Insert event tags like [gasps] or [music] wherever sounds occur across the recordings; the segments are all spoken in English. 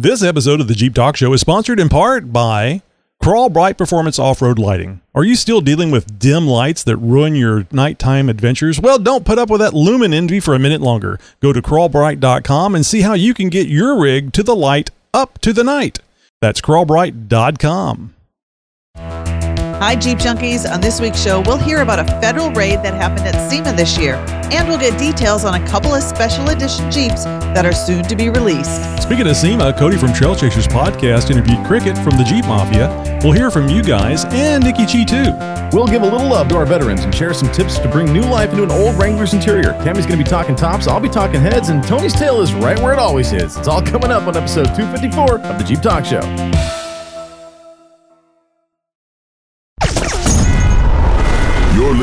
This episode of the Jeep Talk Show is sponsored in part by Crawl Bright Performance Off Road Lighting. Are you still dealing with dim lights that ruin your nighttime adventures? Well, don't put up with that lumen envy for a minute longer. Go to crawlbright.com and see how you can get your rig to the light up to the night. That's crawlbright.com. Hi, Jeep Junkies. On this week's show, we'll hear about a federal raid that happened at SEMA this year, and we'll get details on a couple of special edition Jeeps that are soon to be released. Speaking of SEMA, Cody from Trail Chasers Podcast interviewed Cricket from the Jeep Mafia. We'll hear from you guys and Nikki Chi too. We'll give a little love to our veterans and share some tips to bring new life into an old Wrangler's interior. Tammy's going to be talking tops, I'll be talking heads, and Tony's tail is right where it always is. It's all coming up on episode 254 of the Jeep Talk Show.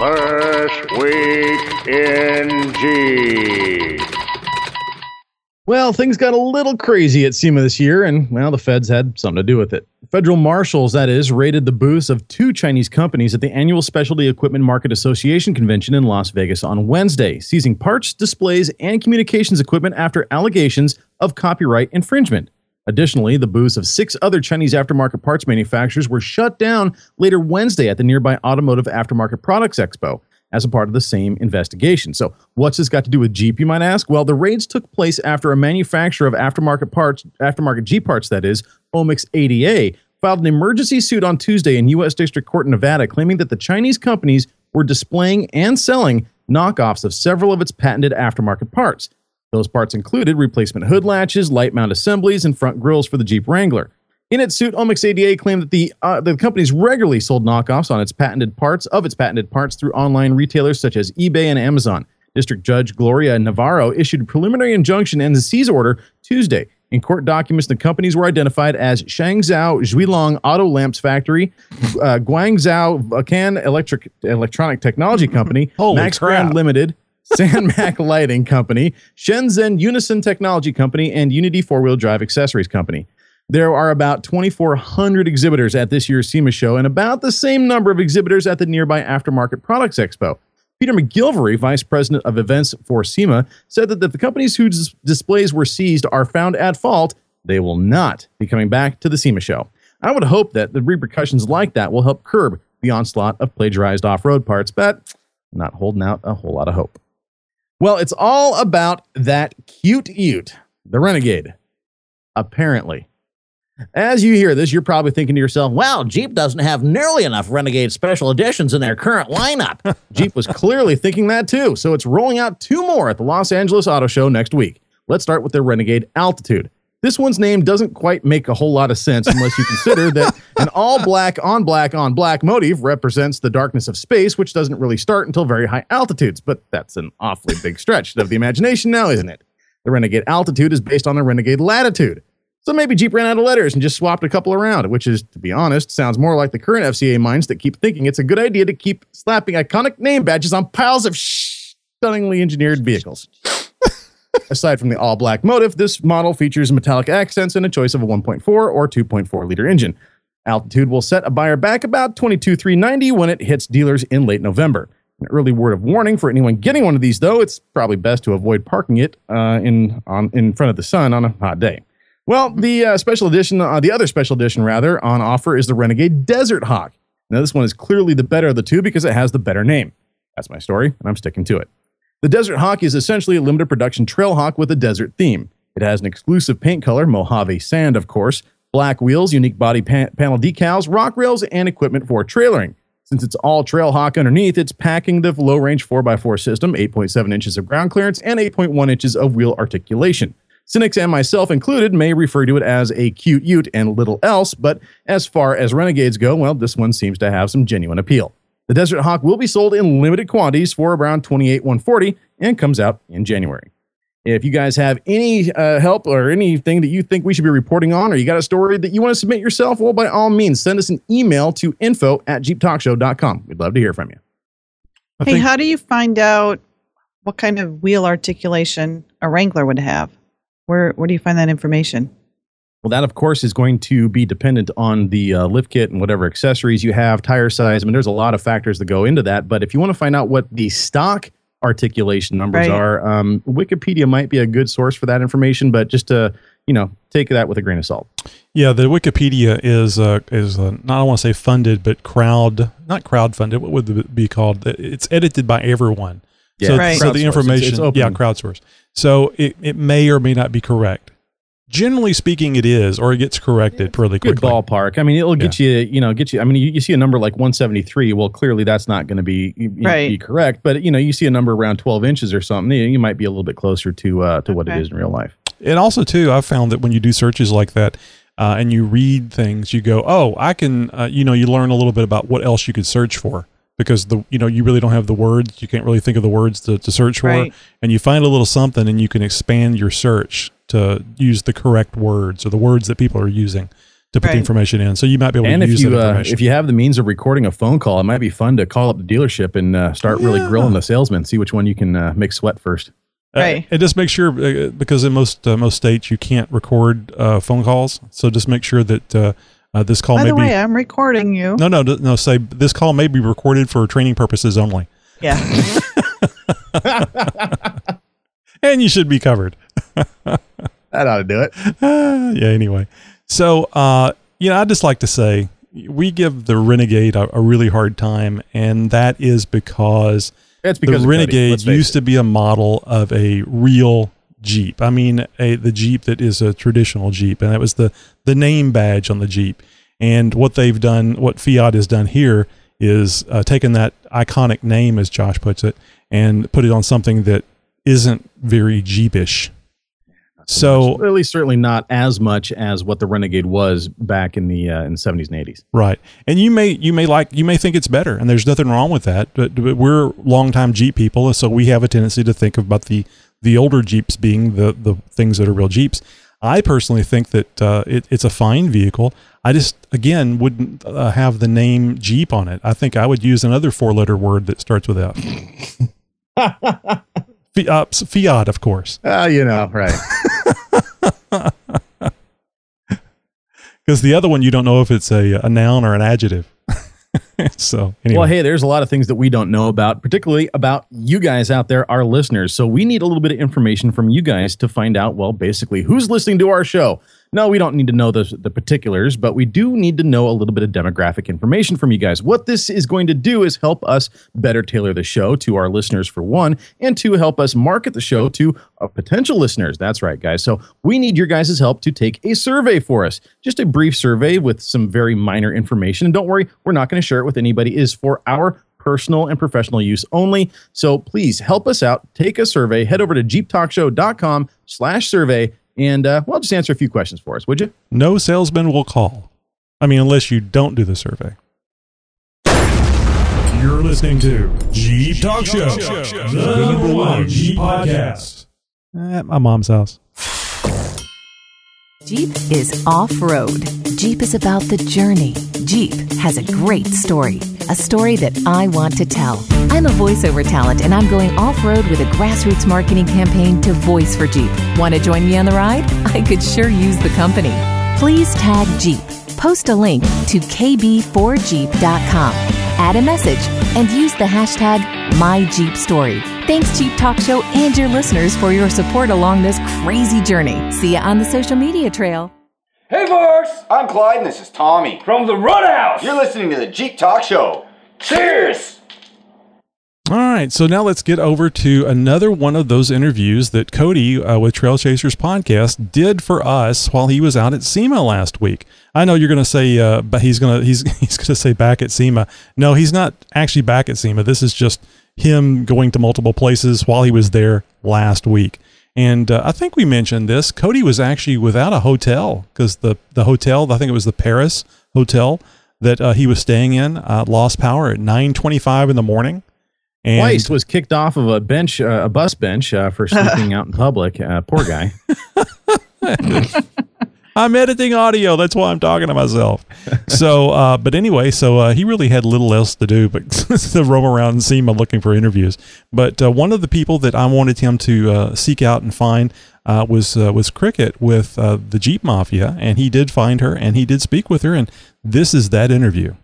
First week in G. Well, things got a little crazy at SEMA this year, and well, the feds had something to do with it. Federal marshals, that is, raided the booths of two Chinese companies at the annual Specialty Equipment Market Association convention in Las Vegas on Wednesday, seizing parts, displays, and communications equipment after allegations of copyright infringement. Additionally, the booths of six other Chinese aftermarket parts manufacturers were shut down later Wednesday at the nearby Automotive Aftermarket Products Expo as a part of the same investigation. So, what's this got to do with Jeep, you might ask? Well, the raids took place after a manufacturer of aftermarket parts, aftermarket Jeep parts, that is, Omix ADA, filed an emergency suit on Tuesday in U.S. District Court in Nevada, claiming that the Chinese companies were displaying and selling knockoffs of several of its patented aftermarket parts. Those parts included replacement hood latches, light mount assemblies, and front grills for the Jeep Wrangler. In its suit, Omix ADA claimed that the uh, the companies regularly sold knockoffs on its patented parts of its patented parts through online retailers such as eBay and Amazon. District Judge Gloria Navarro issued a preliminary injunction and the seize order Tuesday. In court documents, the companies were identified as Shangzhou Zhuilong Auto Lamps Factory, uh, Guangzhou Vacan Electric Electronic Technology Company, Max crap. Grand Limited, Sandmac Lighting Company, Shenzhen Unison Technology Company, and Unity Four Wheel Drive Accessories Company. There are about 2,400 exhibitors at this year's SEMA show and about the same number of exhibitors at the nearby Aftermarket Products Expo. Peter MacGillivray, vice president of events for SEMA, said that if the companies whose displays were seized are found at fault, they will not be coming back to the SEMA show. I would hope that the repercussions like that will help curb the onslaught of plagiarized off road parts, but not holding out a whole lot of hope. Well, it's all about that cute ute, the Renegade. Apparently. As you hear this, you're probably thinking to yourself, Well, Jeep doesn't have nearly enough Renegade special editions in their current lineup. [laughs] Jeep was clearly thinking that too, so it's rolling out two more at the Los Angeles Auto Show next week. Let's start with the Renegade Altitude. This one's name doesn't quite make a whole lot of sense unless you consider that an all black on black on black motif represents the darkness of space, which doesn't really start until very high altitudes. But that's an awfully big stretch of the imagination now, isn't it? The Renegade Altitude is based on the Renegade Latitude. So maybe Jeep ran out of letters and just swapped a couple around, which is, to be honest, sounds more like the current FCA minds that keep thinking it's a good idea to keep slapping iconic name badges on piles of stunningly engineered vehicles. Aside from the all black motif, this model features metallic accents and a choice of a 1.4 or 2.4 liter engine. Altitude will set a buyer back about 22,390 when it hits dealers in late November. An early word of warning for anyone getting one of these, though, it's probably best to avoid parking it uh, in on in front of the sun on a hot day. Well, the uh, special edition, uh, the other special edition rather, on offer is the Renegade Desert Hawk. Now, this one is clearly the better of the two because it has the better name. That's my story, and I'm sticking to it. The Desert Hawk is essentially a limited production Trailhawk with a desert theme. It has an exclusive paint color, Mojave sand, of course, black wheels, unique body pa- panel decals, rock rails, and equipment for trailering. Since it's all Trailhawk underneath, it's packing the low range 4x4 system, 8.7 inches of ground clearance, and 8.1 inches of wheel articulation. Cynics and myself included may refer to it as a cute ute and little else, but as far as renegades go, well, this one seems to have some genuine appeal. The Desert Hawk will be sold in limited quantities for around 28 140 and comes out in January. If you guys have any uh, help or anything that you think we should be reporting on, or you got a story that you want to submit yourself, well, by all means, send us an email to info at jeeptalkshow.com. We'd love to hear from you. I hey, think how do you find out what kind of wheel articulation a Wrangler would have? Where where do you find that information? Well, that, of course, is going to be dependent on the uh, lift kit and whatever accessories you have, tire size. I mean, there's a lot of factors that go into that. But if you want to find out what the stock articulation numbers Right. are, um, Wikipedia might be a good source for that information. But just to, you know, take that with a grain of salt. Yeah, the Wikipedia is uh, is uh, not I want to say funded, but crowd not crowd funded. What would it be called? It's edited by everyone. so, Right. so the information, it's open. yeah, crowdsourced. So it, it may or may not be correct. Generally speaking, it is, or it gets corrected really Good quickly. ballpark. I mean, it'll get you, you know, get you. I mean, you, you see a number like 173. Well, clearly that's not going to be, you- you- Right. be correct. But you know, you see a number around 12 inches or something, you, you might be a little bit closer to uh, to what it is in real life. And also, too, I've found that when you do searches like that uh, and you read things, you go, "Oh, I can," uh, you know, you learn a little bit about what else you could search for because the you know you really don't have the words, you can't really think of the words to, to search for, Right. and you find a little something, and you can expand your search to use the correct words or the words that people are using to put Right. the information in. So you might be able And to if use you that uh, if you have the means of recording a phone call, it might be fun to call up the dealership and uh, start really grilling the salesman. See which one you can uh, make sweat first. Uh, Right. and just make sure uh, because in most uh, most states you can't record uh, phone calls, so just make sure that uh, uh, this call By may the be way, I'm recording you. no no no say this call may be recorded for training purposes only, Yeah. [laughs] and you should be covered. [laughs] That ought to do it. Ah, [sighs] yeah. Anyway, so uh, you know, I just like to say we give the Renegade a, a really hard time, and that is because That's because the Renegade used it. to be a model of a real Jeep. I mean, a the Jeep that is a traditional Jeep, and that was the the name badge on the Jeep. And what they've done, what Fiat has done here, is uh, taken that iconic name, as Josh puts it, and put it on something that isn't very Jeepish. So at least certainly not as much as what the Renegade was back in the uh, in the 70s and 80s. Right, and you may you may like you may think it's better, and there's nothing wrong with that. But, but we're longtime Jeep people, so we have a tendency to think about the the older Jeeps being the the things that are real Jeeps. I personally think that uh, it, it's a fine vehicle. I just again wouldn't uh, have the name Jeep on it. I think I would use another four letter word that starts with F. [laughs] Fi- uh, Fiat, of course, Ah, you know, right. [laughs] because the other one you don't know if it's a, a noun or an adjective. [laughs] [laughs] so anyway. Well, hey, there's a lot of things that we don't know about, particularly about you guys out there, our listeners. So we need a little bit of information from you guys to find out, well, basically, who's listening to our show. No, we don't need to know the, the particulars, but we do need to know a little bit of demographic information from you guys. What this is going to do is help us better tailor the show to our listeners, for one, and to help us market the show to our potential listeners. That's right, guys. So we need your guys' help to take a survey for us. Just a brief survey with some very minor information. And don't worry, we're not going to share it with anybody. It is for our personal and professional use only. So please help us out. Take a survey. Head over to jeeptalkshow.com slash survey and uh, well, just answer a few questions for us, would you? no salesman will call. I mean, unless you don't do the survey. You're listening to Jeep Talk Show, the number one Jeep podcast. At my mom's house. Jeep is off road. Jeep is about the journey. Jeep has a great story, a story that I want to tell. I'm a voiceover talent and I'm going off road with a grassroots marketing campaign to voice for Jeep. Want to join me on the ride? [laughs] I could sure use the company. Please tag Jeep. Post a link to kb4jeep.com. Add a message and use the hashtag MyJeepStory. Thanks, Jeep Talk Show, and your listeners for your support along this crazy journey. See ya on the social media trail. Hey, folks! I'm Clyde, and this is Tommy. From the Run House. You're listening to the Jeep Talk Show. Cheers! All right, so now let's get over to another one of those interviews that Cody uh, with Trail Chasers podcast did for us while he was out at SEMA last week. I know you're going to say, uh, but he's going to he's [laughs] he's going to say back at SEMA. No, he's not actually back at SEMA. This is just him going to multiple places while he was there last week. And uh, I think we mentioned this. Cody was actually without a hotel because the the hotel, I think it was the Paris hotel that uh, he was staying in, uh, lost power at 9:25 in the morning And Weiss was kicked off of a bench, uh, a bus bench, uh, for sleeping [laughs] out in public. Uh, poor guy. [laughs] I'm editing audio. That's why I'm talking to myself. So, uh, but anyway, so uh, he really had little else to do but [laughs] to roam around and SEMA looking for interviews. But uh, one of the people that I wanted him to uh, seek out and find uh, was uh, was Cricket with the Jeep Mafia, and he did find her and he did speak with her, and this is that interview.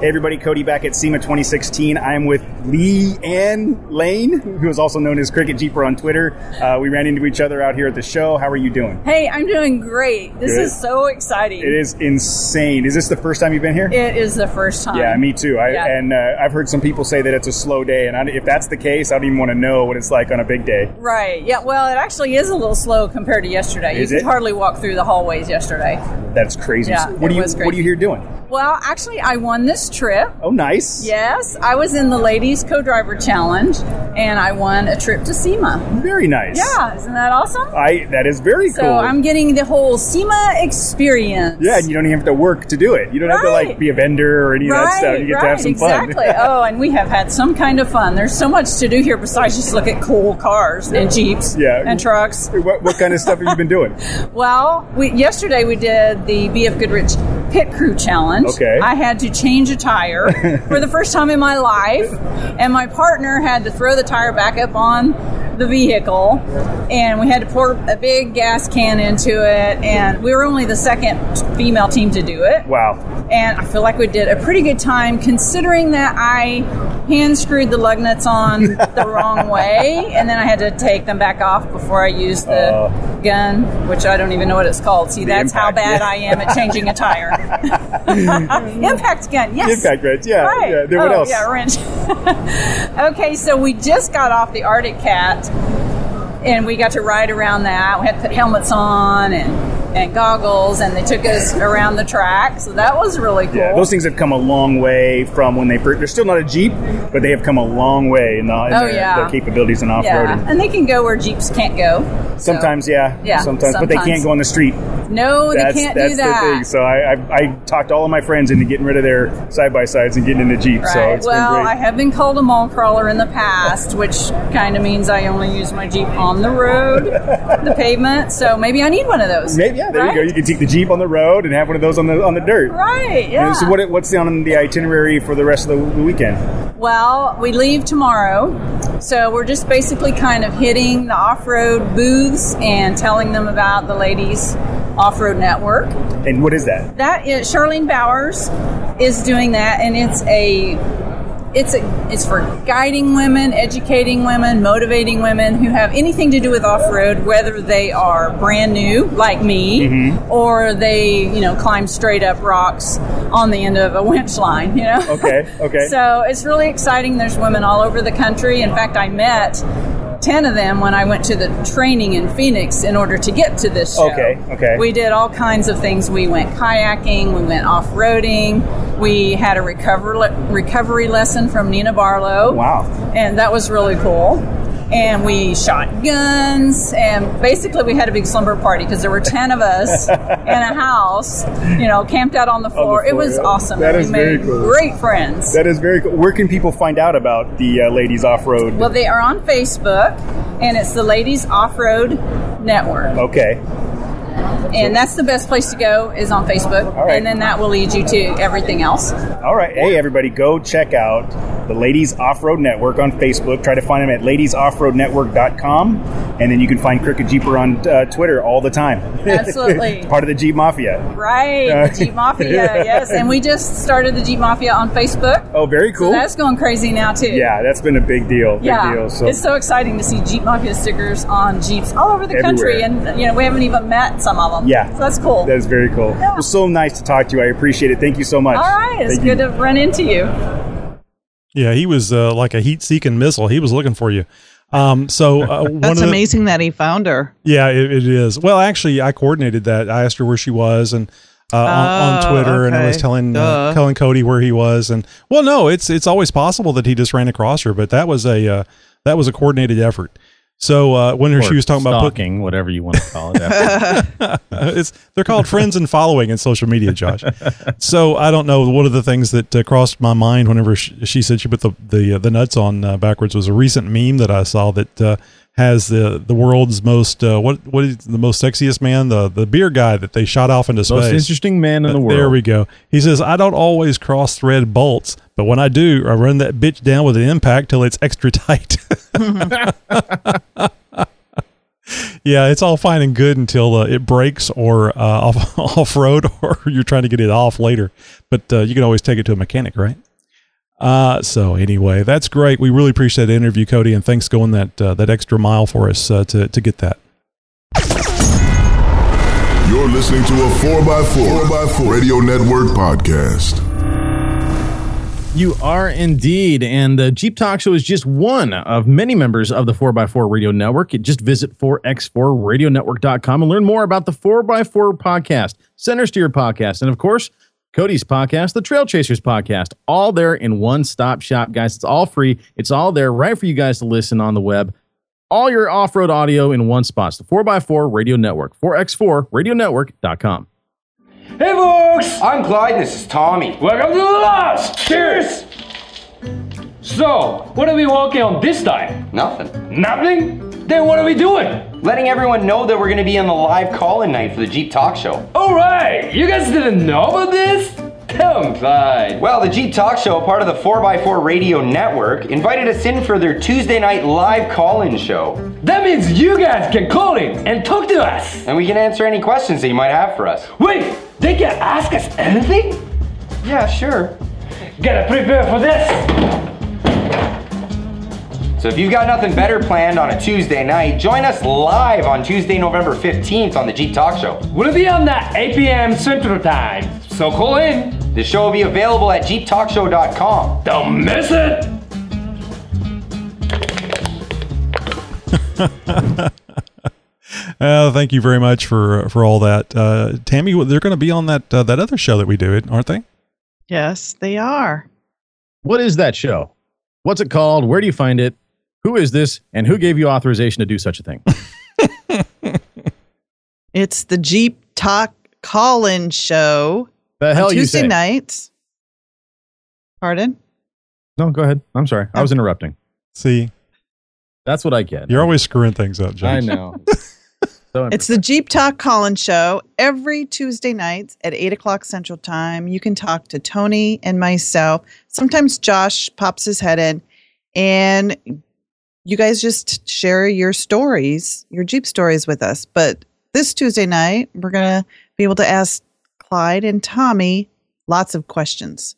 Hey everybody, Cody back at SEMA 2016. I am with Lee Ann Lane, who is also known as Cricket Jeeper on Twitter. Uh, we ran into each other out here at the show. How are you doing? Hey, I'm doing great. This Good. is so exciting. It is insane. Is this the first time you've been here? It is the first time. Yeah, me too. I, Yeah. And uh, I've heard some people say that it's a slow day, and I, if that's the case, I don't even want to know what it's like on a big day. Right. Yeah. Well, it actually is a little slow compared to yesterday. Is you it? could hardly walk through the hallways yesterday. That's crazy. Yeah, So what it are you was What are you here doing? Well, actually, I won this trip. Oh, nice. Yes, I was in the Ladies Co-Driver Challenge, and I won a trip to SEMA. Very nice. Yeah, isn't that awesome? I that is very So cool. I'm getting the whole SEMA experience. yeah, and you don't even have to work to do it. You don't have to like be a vendor or any of that stuff. You get right, to have some exactly. fun. [laughs] Exactly. oh, and we have had some kind of fun. There's so much to do here besides just look at cool cars and jeeps Yeah. and trucks. What, what kind of stuff have you been doing? [laughs] Well, we, yesterday we did the BF Goodrich Pit Crew Challenge. Okay. I had to change a tire for the first time in my life, and my partner had to throw the tire back up on the vehicle, and we had to pour a big gas can into it, and we were only the second female team to do it. Wow. And I feel like we did a pretty good time considering that I hand screwed the lug nuts on [laughs] the wrong way, and then I had to take them back off before I used the gun, which I don't even know what it's called. See, Uh. That's how bad yeah. I am at changing a tire. [laughs] [laughs] impact gun, yes. Impact wrench, yeah, Right. yeah. Then what oh, else? Yeah, wrench. okay, so we just got off the Arctic Cat, and we got to ride around that. We had to put helmets on and and goggles, and they took us around the track. So that was really cool. Yeah, those things have come a long way from when they first. They're still not a Jeep, but they have come a long way in, the, in Oh, their, yeah. their capabilities in off yeah, roading. and they can go where jeeps can't go. So- Sometimes, yeah, Yeah, sometimes, but they can't go on the street. No, that's they can't that's do that. the thing. So I, I, I talked all of my friends into getting rid of their side by sides and getting into Jeeps. So it's well, been I have been called a mall crawler in the past, which kind of means I only use my Jeep on the road, [laughs] the pavement. So maybe I need one of those. Maybe, yeah, there right? you go. You can take the Jeep on the road and have one of those on the on the dirt. Right. Yeah. And so what, what's on the itinerary for the rest of the, the weekend? Well, we leave tomorrow, so we're just basically kind of hitting the off-road booths and telling them about the ladies off-road network. And what is that? That is Charlene Bowers is doing that, and it's a it's a it's for guiding women, educating women, motivating women who have anything to do with off road, whether they are brand new like me, Mm-hmm. or they you know climb straight up rocks on the end of a winch line. You know. Okay, okay. [laughs] so it's really exciting. There's women all over the country. In fact, I met. 10 of them when I went to the training in Phoenix in order to get to this show. Okay, okay. We did all kinds of things. We went kayaking, we went off roading, we had a recover, recovery lesson from Nina Barlow. Wow. And that was really cool. And we shot guns, and basically we had a big slumber party because there were 10 of us [laughs] in a house, you know, camped out on the floor. it floor, was yeah. awesome. That we is very cool. Great friends. That is very cool. Where can people find out about the uh, ladies off road? Well, they are on Facebook, and it's the Ladies Off Road Network. okay. And that's the best place to go is on Facebook, right. and then that will lead you to everything else. All right. Hey, everybody, go check out the Ladies Off Road Network on Facebook. Try to find them at ladiesoffroadnetwork.com. And then you can find Cricket Jeeper on uh, Twitter all the time. Absolutely. [laughs] Part of the Jeep Mafia. Right, the Jeep Mafia, [laughs] yes. And we just started the Jeep Mafia on Facebook. Oh, very cool. So that's going crazy now too. yeah, that's been a big deal. Big Yeah, deal. So it's so exciting to see Jeep Mafia stickers on Jeeps all over the country, and you know we haven't even met some of them. Yeah. so that's cool. That is very cool. Yeah. It was so nice to talk to you. I appreciate it. Thank you so much. all right, it's Thank good you. to run into you. Yeah, he was uh, like a heat-seeking missile. He was looking for you. Um, so uh, [laughs] one That's of the, amazing that he found her. Yeah, it, it is. Well, actually, I coordinated that. I asked her where she was and uh, on, on Oh, Twitter, and I was telling uh, telling Cody where he was. And well, no, it's it's always possible that he just ran across her, but that was a uh, that was a coordinated effort. So uh, when her, Or she was talking about put, stalking, whatever you want to call it. [laughs] it's they're called friends and following in social media, Josh. so I don't know. One of the things that uh, crossed my mind whenever she, she said she put the the, uh, the nuts on uh, backwards was a recent meme that I saw that uh, has the the world's most uh, what what is the most sexiest man the the beer guy that they shot off into space. Most interesting man in the Uh, world. There we go. He says, I don't always cross thread bolts, but when I do, I run that bitch down with an impact till it's extra [laughs] tight. yeah, it's all fine and good until uh, it breaks or uh, [laughs] off off road, [laughs] or you're trying to get it off later. But uh, you can always take it to a mechanic, right? Uh, so anyway, that's great. We really appreciate the interview, Cody, and thanks going that uh, that extra mile for us uh, to to get that. You're listening to a 4x4, 4x4 Radio Network podcast. You are indeed. And the Jeep Talk Show is just one of many members of the 4x4 Radio Network. Just visit 4x4radionetwork.com and learn more about the 4x4 podcast, Center Steer podcast, and of course, Cody's podcast, the Trail Chasers podcast. All there in one stop shop, guys. It's all free. It's all there right for you guys to listen on the web. All your off road audio in one spot. It's the 4x4 Radio Network, 4x4radionetwork.com. Hey, folks! I'm Clyde, this is Tommy. Welcome to the Lost! Cheers! So, what are we working on this time? Nothing. Nothing? Then what are we doing? Letting everyone know that we're going to be on the live call-in night for the Jeep Talk Show. Alright! You guys didn't know about this? Clyde. Well, the Jeep Talk Show, part of the 4x4 Radio Network, invited us in for their Tuesday night live call-in show. That means you guys can call in and talk to us! And we can answer any questions that you might have for us. Wait! They can ask us anything? Yeah, sure. Gotta prepare for this! So if you've got nothing better planned on a Tuesday night, join us live on Tuesday, November 15th on the Jeep Talk Show. We'll be on that 8 p.m. Central Time, so call in. The show will be available at jeeptalkshow.com. Don't miss it! [laughs] Uh, thank you very much for for all that, uh, Tammy. They're going to be on that uh, that other show that we do, it aren't they? Yes, they are. What is that show? What's it called? Where do you find it? Who is this? And who gave you authorization to do such a thing? [laughs] It's the Jeep Talk call-in show The hell on you Tuesday say? nights. Pardon? No, go ahead. I'm sorry. I was oh. interrupting. See, That's what I get. you're always screwing things up, Josh. I know. [laughs] so It's the Jeep Talk call-in show every Tuesday nights at eight o'clock Central Time. You can talk to Tony and myself. Sometimes Josh pops his head in, and you guys just share your stories, your Jeep stories with us. But this Tuesday night, we're gonna be able to ask Clyde and Tommy lots of questions.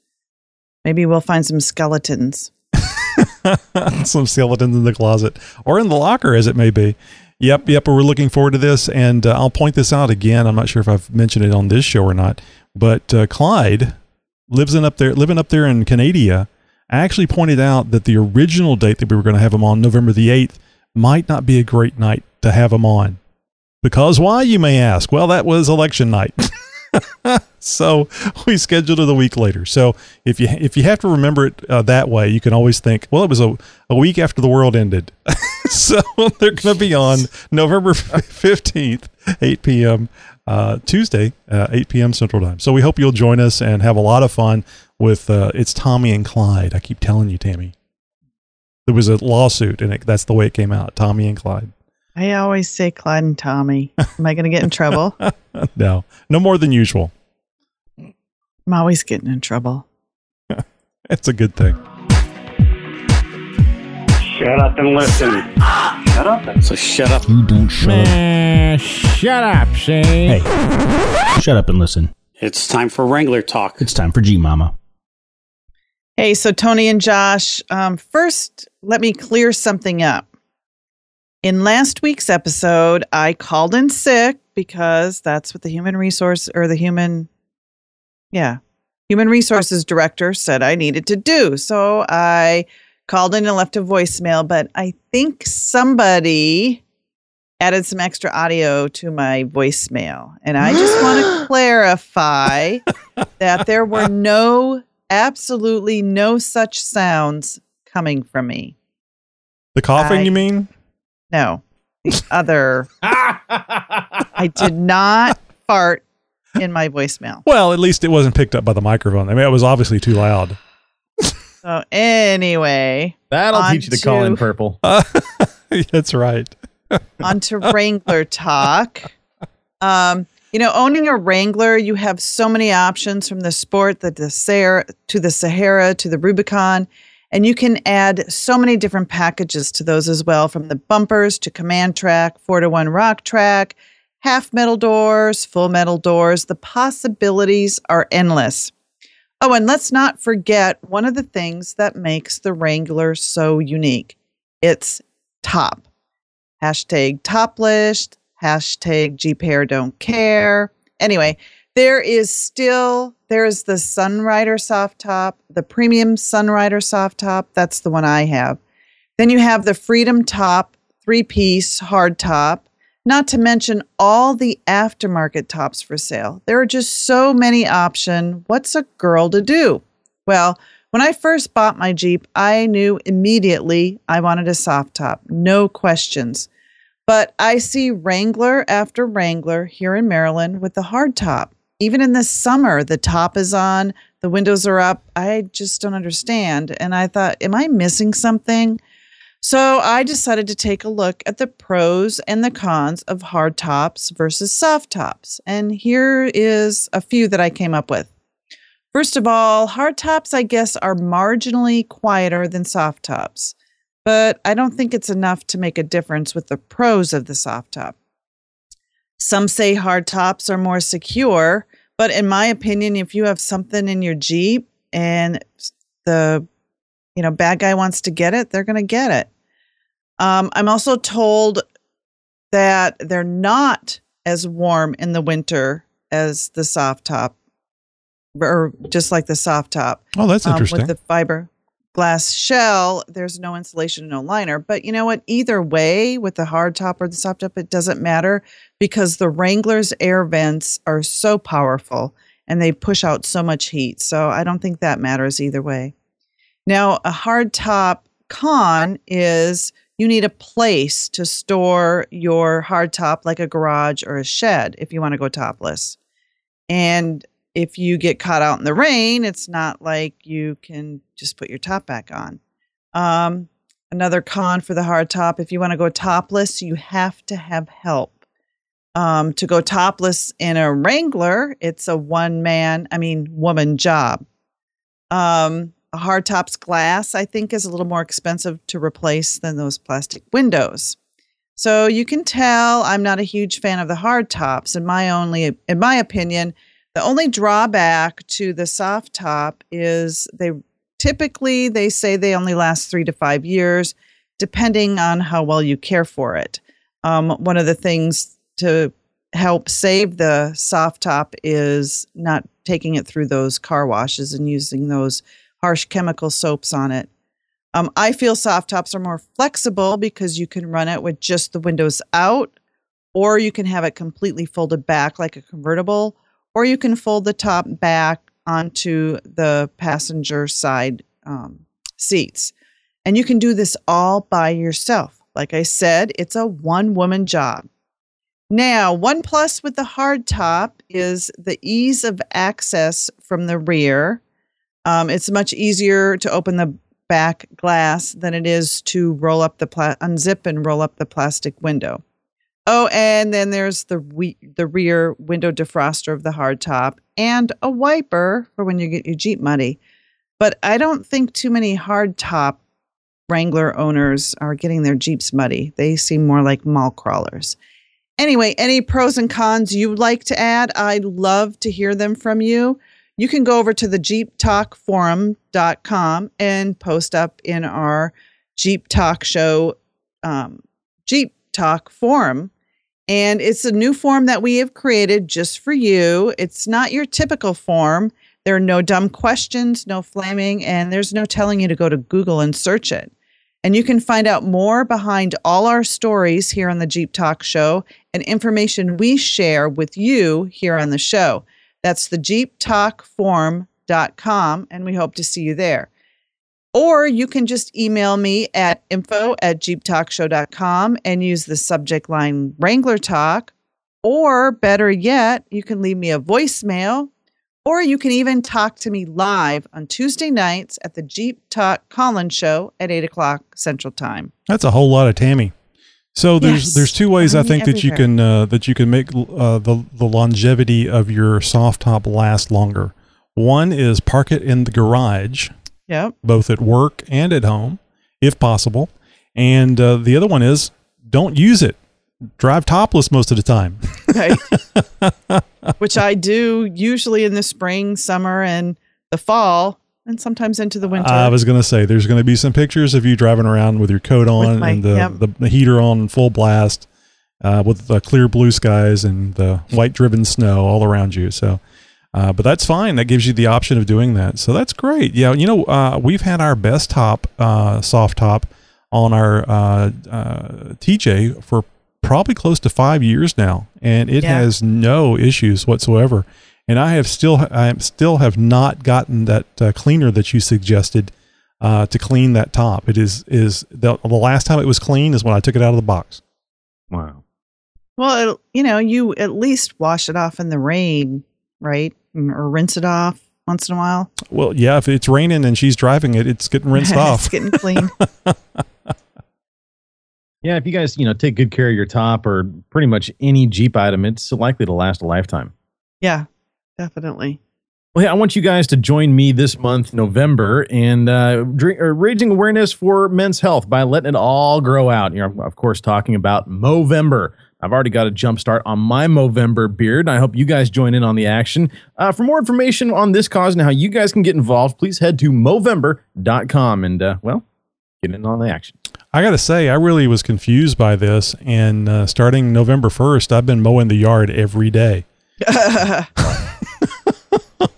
Maybe we'll find some skeletons. [laughs] some skeletons in the closet or in the locker, as it may be. Yep, yep. We're looking forward to this, and uh, I'll point this out again. I'm not sure if I've mentioned it on this show or not, but uh, Clyde lives in up there, living up there in Canada. I actually pointed out that the original date that we were going to have him on, November the 8th, might not be a great night to have him on. Because why, you may ask? Well, that was election night. [laughs] so we scheduled it a week later. So if you if you have to remember it uh, that way, you can always think, well, it was a, a week after the world ended. [laughs] so they're going to be on November 15th, 8 p.m. Uh, Tuesday, uh, 8 p.m. Central Time. So we hope you'll join us and have a lot of fun with uh, it's Tommy and Clyde. I keep telling you, Tammy. There was a lawsuit, and it, that's the way it came out. Tommy and Clyde. I always say Clyde and Tommy. Am I going to get in trouble? [laughs] no, no more than usual. I'm always getting in trouble. [laughs] It's a good thing. Shut up and listen. Shut up. So shut up. You don't shut Man, shut up, Shane. Hey, shut up and listen. It's time for Wrangler talk. It's time for G Mama. Hey, so Tony and Josh, um, first, let me clear something up. In last week's episode, I called in sick because that's what the human resource or the human, yeah, human resources director said I needed to do. So I called in and left a voicemail, but I think somebody added some extra audio to my voicemail. And I just want to [gasps] clarify that there were no, absolutely no such sounds coming from me. The coughing, I- you mean? No, the other. I did not fart in my voicemail. Well, at least it wasn't picked up by the microphone. I mean, it was obviously too loud. So anyway, That'll teach you to call in to- purple. [laughs] That's right. onto Wrangler talk. Um, you know, owning a Wrangler, you have so many options from the Sport, the, Sahara, to the Sahara, to the Rubicon, and you can add so many different packages to those as well, from the bumpers to Command-Trac, four to one Rock-Trac, half metal doors, full metal doors. The possibilities are endless. Oh, and let's not forget one of the things that makes the Wrangler so unique. It's top hashtag topless, hashtag Jeep hair don't care. Anyway, there is still there is the Sunrider soft top, the premium Sunrider soft top. That's the one I have. Then you have the Freedom top, three piece hard top. Not to mention all the aftermarket tops for sale. There are just so many options. What's a girl to do? Well, when I first bought my Jeep, I knew immediately I wanted a soft top, no questions. But I see Wrangler after Wrangler here in Maryland with the hard top. Even in the summer, the top is on, the windows are up. I just don't understand. And I thought, am I missing something? So I decided to take a look at the pros and the cons of hard tops versus soft tops. And here is a few that I came up with. First of all, hard tops, I guess, are marginally quieter than soft tops, but I don't think it's enough to make a difference with the pros of the soft top. Some say hard tops are more secure, but in my opinion, if you have something in your Jeep and the you know bad guy wants to get it, they're going to get it. Um, I'm also told that they're not as warm in the winter as the soft top, or just like the soft top. Oh, that's Um, interesting. with the fiber glass shell, there's no insulation, no liner. But you know what? Either way, with the hard top or the soft top, it doesn't matter because the Wrangler's air vents are so powerful and they push out so much heat. So I don't think that matters either way. Now, a hard top con is you need a place to store your hard top, like a garage or a shed, if you want to go topless. And if you get caught out in the rain, it's not like you can just put your top back on. Um, another con for the hard top if you want to go topless, you have to have help. Um, to go topless in a Wrangler, it's a one man, I mean, woman job. Um, a hard top's glass, I think, is a little more expensive to replace than those plastic windows. So you can tell I'm not a huge fan of the hard tops. In my only, in my opinion, the only drawback to the soft top is they typically they say they only last three to five years, depending on how well you care for it. Um, one of the things to help save the soft top is not taking it through those car washes and using those harsh chemical soaps on it. Um, I feel soft tops are more flexible because you can run it with just the windows out, or you can have it completely folded back like a convertible, or you can fold the top back onto the passenger side um, seats. And you can do this all by yourself. Like I said, it's a one woman job. Now, one plus with the hard top is the ease of access from the rear. Um, it's much easier to open the back glass than it is to roll up the pla- unzip and roll up the plastic window. Oh, and then there's the the rear window defroster of the hardtop and a wiper for when you get your Jeep muddy. But I don't think too many hardtop Wrangler owners are getting their Jeeps muddy. They seem more like mall crawlers. Anyway, any pros and cons you'd like to add? I'd love to hear them from you. You can go over to the jeeptalkforum.com and post up in our Jeep Talk Show um, Jeep Talk forum. And it's a new form that we have created just for you. It's not your typical form. There are no dumb questions, no flaming, and there's no telling you to go to Google and search it. And you can find out more behind all our stories here on the Jeep Talk Show and information we share with you here on the show. That's the jeeptalkforum.com, and we hope to see you there. Or you can just email me at info at jeeptalkshow.com and use the subject line Wrangler Talk. Or better yet, you can leave me a voicemail or you can even talk to me live on Tuesday nights at the Jeep Talk call-in Show at 8 o'clock Central Time. That's a whole lot of Tammy. So there's Yes. there's two ways I Tammy think that you can uh, that you can make uh, the the longevity of your soft top last longer. One is park it in the garage, Yep. both at work and at home, if possible. And uh, the other one is don't use it. Drive topless most of the time. [laughs] Right. Which I do usually in the spring, summer, and the fall, and sometimes into the winter. I was going to say there's going to be some pictures of you driving around with your coat on my- and the, yep. the, the heater on full blast uh, with the clear blue skies and the white driven snow all around you. So, uh, but that's fine. That gives you the option of doing that. So that's great. Yeah. You know, uh, we've had our best top, uh, soft top on our uh, uh, TJ for probably close to five years now, and it Yeah. has no issues whatsoever. And I have still, I am still have not gotten that uh, cleaner that you suggested uh, to clean that top. It is is the, the last time it was clean is when I took it out of the box. Wow. well, it, you know, you at least wash it off in the rain, right? Or rinse it off once in a while. Well, yeah, if it's raining and she's driving it, it's getting rinsed [laughs] off. it's getting clean. [laughs] Yeah, if you guys, you know, take good care of your top or pretty much any Jeep item, it's likely to last a lifetime. yeah, definitely. Well, hey, I want you guys to join me this month, November, and uh, drink, or raising awareness for men's health by letting it all grow out. You know, of course, talking about Movember. I've already got a jump start on my Movember beard. I hope you guys join in on the action. Uh, for more information on this cause and how you guys can get involved, please head to Movember.com and, uh, well, get in on the action. I got to say, I really was confused by this. And uh, starting November 1st, I've been mowing the yard every day. I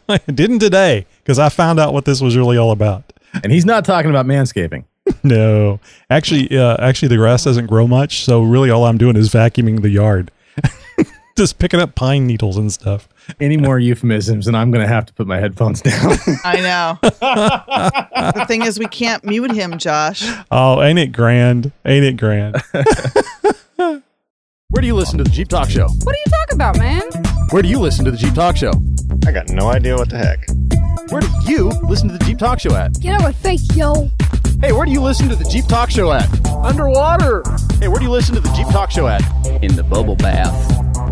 [laughs] [laughs] didn't today because I found out what this was really all about. And he's not talking about manscaping. [laughs] no, actually, uh, actually, the grass doesn't grow much. So really, all I'm doing is vacuuming the yard, [laughs] just picking up pine needles and stuff. Any more euphemisms, and I'm going to have to put my headphones down. [laughs] I know. the thing is, we can't mute him, Josh. Oh, ain't it grand? Ain't it grand? Where do you listen to the Jeep Talk Show? What are you talking about, man? Where do you listen to the Jeep Talk Show? I got no idea what the heck. Where do you listen to the Jeep Talk Show at? Get out of my face, yo. Hey, where do you listen to the Jeep Talk Show at? Underwater. Hey, where do you listen to the Jeep Talk Show at? In the bubble bath.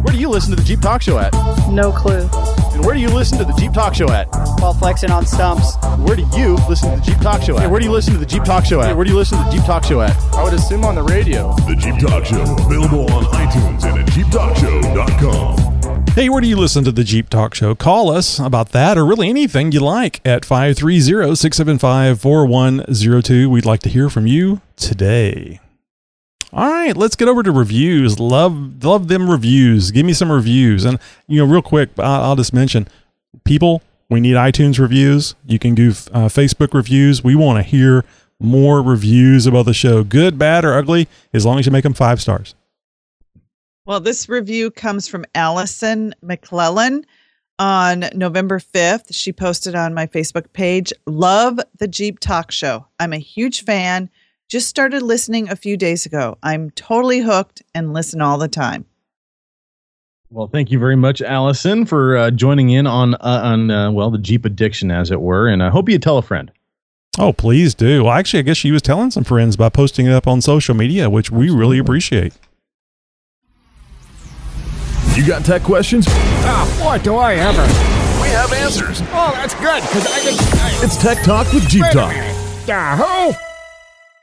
Where do you listen to the Jeep Talk Show at? No clue. And where do you listen to the Jeep Talk Show at? While flexing on stumps. Where do you listen to the Jeep Talk Show at? Hey, where do you listen to the Jeep Talk Show at? Hey, where do you listen to the Jeep Talk Show at? I would assume on the radio. The Jeep Talk Show, available on iTunes and at JeepTalkShow.com. Hey, where do you listen to the Jeep Talk Show? Call us about that or really anything you like at 530 675 4102. We'd like to hear from you today. All right, let's get over to reviews. Love love them reviews. Give me some reviews. And, you know, real quick, I'll, just mention people, we need iTunes reviews. You can do uh, Facebook reviews. We want to hear more reviews about the show, good, bad, or ugly, as long as you make them five stars. Well, this review comes from Allison McClellan on November 5th. She posted on my Facebook page, Love the Jeep Talk Show. I'm a huge fan. Just started listening a few days ago. I'm totally hooked and listen all the time. Well, thank you very much, Allison, for uh, joining in on uh, on uh, well the Jeep addiction, as it were. And I hope you tell a friend. Oh, please do. Well, actually, I guess she was telling some friends by posting it up on social media, which we really appreciate. You got tech questions? Ah, oh, what do I ever. We have answers. Oh, that's good, because I can. I, It's Tech Talk with Jeep Talk. minute. Yahoo!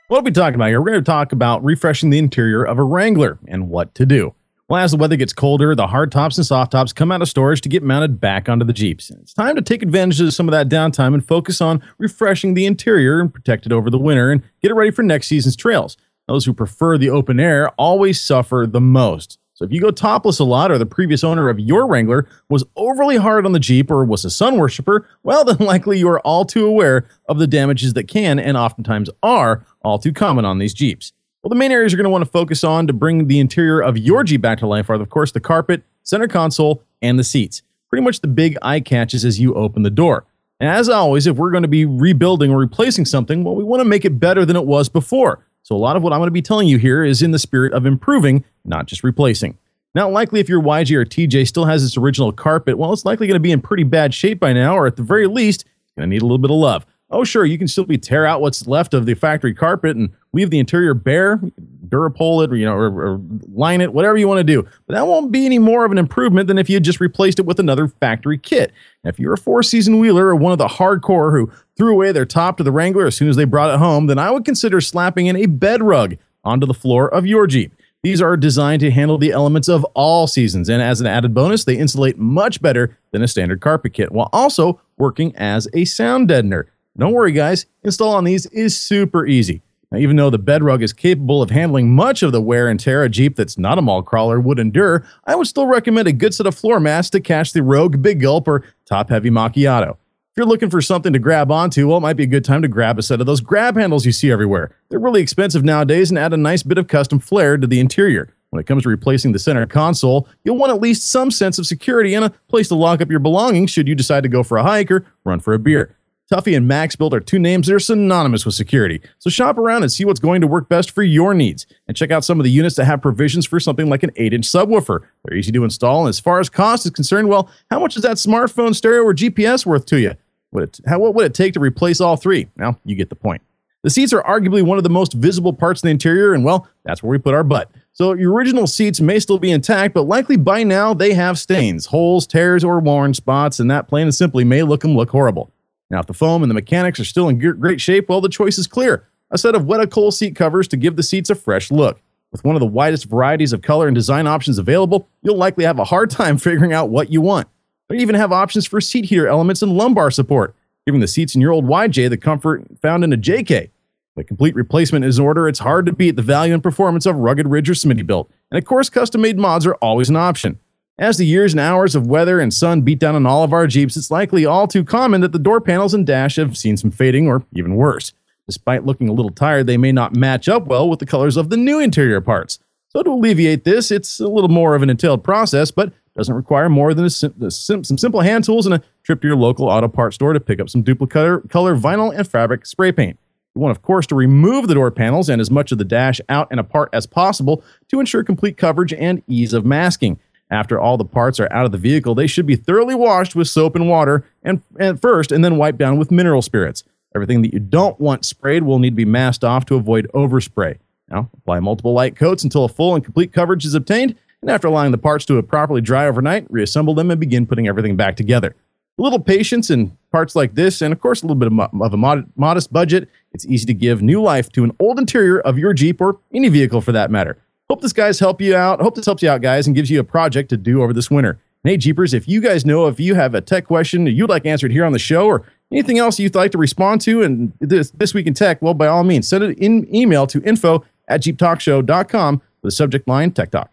What are we talking about here? We're going to talk about refreshing the interior of a Wrangler and what to do. Well, as the weather gets colder, the hard tops and soft tops come out of storage to get mounted back onto the Jeeps. It's time to take advantage of some of that downtime and focus on refreshing the interior and protect it over the winter and get it ready for next season's trails. Those who prefer the open air always suffer the most. So if you go topless a lot or the previous owner of your Wrangler was overly hard on the Jeep or was a sun worshiper, well, [laughs] then likely you are all too aware of the damages that can and oftentimes are all too common on these Jeeps. Well, the main areas you're going to want to focus on to bring the interior of your Jeep back to life are, of course, the carpet, center console, and the seats. Pretty much the big eye catches as you open the door. And as always, if we're going to be rebuilding or replacing something, well, we want to make it better than it was before. So a lot of what I'm going to be telling you here is in the spirit of improving, not just replacing. Now, likely if your YJ or TJ still has its original carpet, well, it's likely going to be in pretty bad shape by now, or at the very least, it's going to need a little bit of love. Oh, sure, you can still be tear out what's left of the factory carpet and leave the interior bare, Durapole it, or, you know, or, or line it, whatever you want to do. But that won't be any more of an improvement than if you just replaced it with another factory kit. Now, if you're a four-season wheeler or one of the hardcore who threw away their top to the Wrangler as soon as they brought it home, then I would consider slapping in a bed rug onto the floor of your Jeep. These are designed to handle the elements of all seasons, and as an added bonus, they insulate much better than a standard carpet kit while also working as a sound deadener. Don't worry, guys, install on these is super easy. Now, even though the bedrug is capable of handling much of the wear and tear a Jeep that's not a mall crawler would endure, I would still recommend a good set of floor mats to catch the Rogue Big Gulp or Top Heavy Macchiato. If you're looking for something to grab onto, well, it might be a good time to grab a set of those grab handles you see everywhere. They're really expensive nowadays and add a nice bit of custom flair to the interior. When it comes to replacing the center console, you'll want at least some sense of security and a place to lock up your belongings should you decide to go for a hike or run for a beer. Tuffy and Max Build are two names that are synonymous with security. So shop around and see what's going to work best for your needs. And check out some of the units that have provisions for something like an 8 inch subwoofer. They're easy to install. And as far as cost is concerned, well, how much is that smartphone stereo or GPS worth to you? Would it, how, what would it take to replace all three? Well, you get the point. The seats are arguably one of the most visible parts of the interior, and well, that's where we put our butt. So your original seats may still be intact, but likely by now they have stains, holes, tears, or worn spots, and that plain and simply may look them look horrible. Now, if the foam and the mechanics are still in great shape, well, the choice is clear. A set of Wet Okole seat covers to give the seats a fresh look. With one of the widest varieties of color and design options available, you'll likely have a hard time [laughs] figuring out what you want. They even have options for seat heater elements and lumbar support, giving the seats in your old YJ the comfort found in a JK. The complete replacement is order. It's hard to beat the value and performance of Rugged Ridge or Smittybilt. And of course, custom made mods are always an option. As the years and hours of weather and sun beat down on all of our Jeeps, it's likely all too common that the door panels and dash have seen some fading or even worse. Despite looking a little tired, they may not match up well with the colors of the new interior parts. So to alleviate this, it's a little more of an entailed process, but doesn't require more than sim- sim- some simple hand tools and a trip to your local auto parts store to pick up some duplicate color vinyl and fabric spray paint. You want, of course, to remove the door panels and as much of the dash out and apart as possible to ensure complete coverage and ease of masking. After all the parts are out of the vehicle, they should be thoroughly washed with soap and water and, and first and then wiped down with mineral spirits. Everything that you don't want sprayed will need to be masked off to avoid overspray. Now, apply multiple light coats until a full and complete coverage is obtained, and after allowing the parts to properly dry overnight, reassemble them and begin putting everything back together. A little patience in parts like this, and of course, a little bit of, a mod- modest budget, it's easy to give new life to an old interior of your Jeep or any vehicle for that matter. Hope this guys help you out. Hope this helps you out, guys, and gives you a project to do over this winter. And hey, Jeepers, if you guys know if you have a tech question you'd like answered here on the show or anything else you'd like to respond to and this this week in tech, well, by all means, send it in email to info at jeeptalkshow.com with the subject line Tech Talk.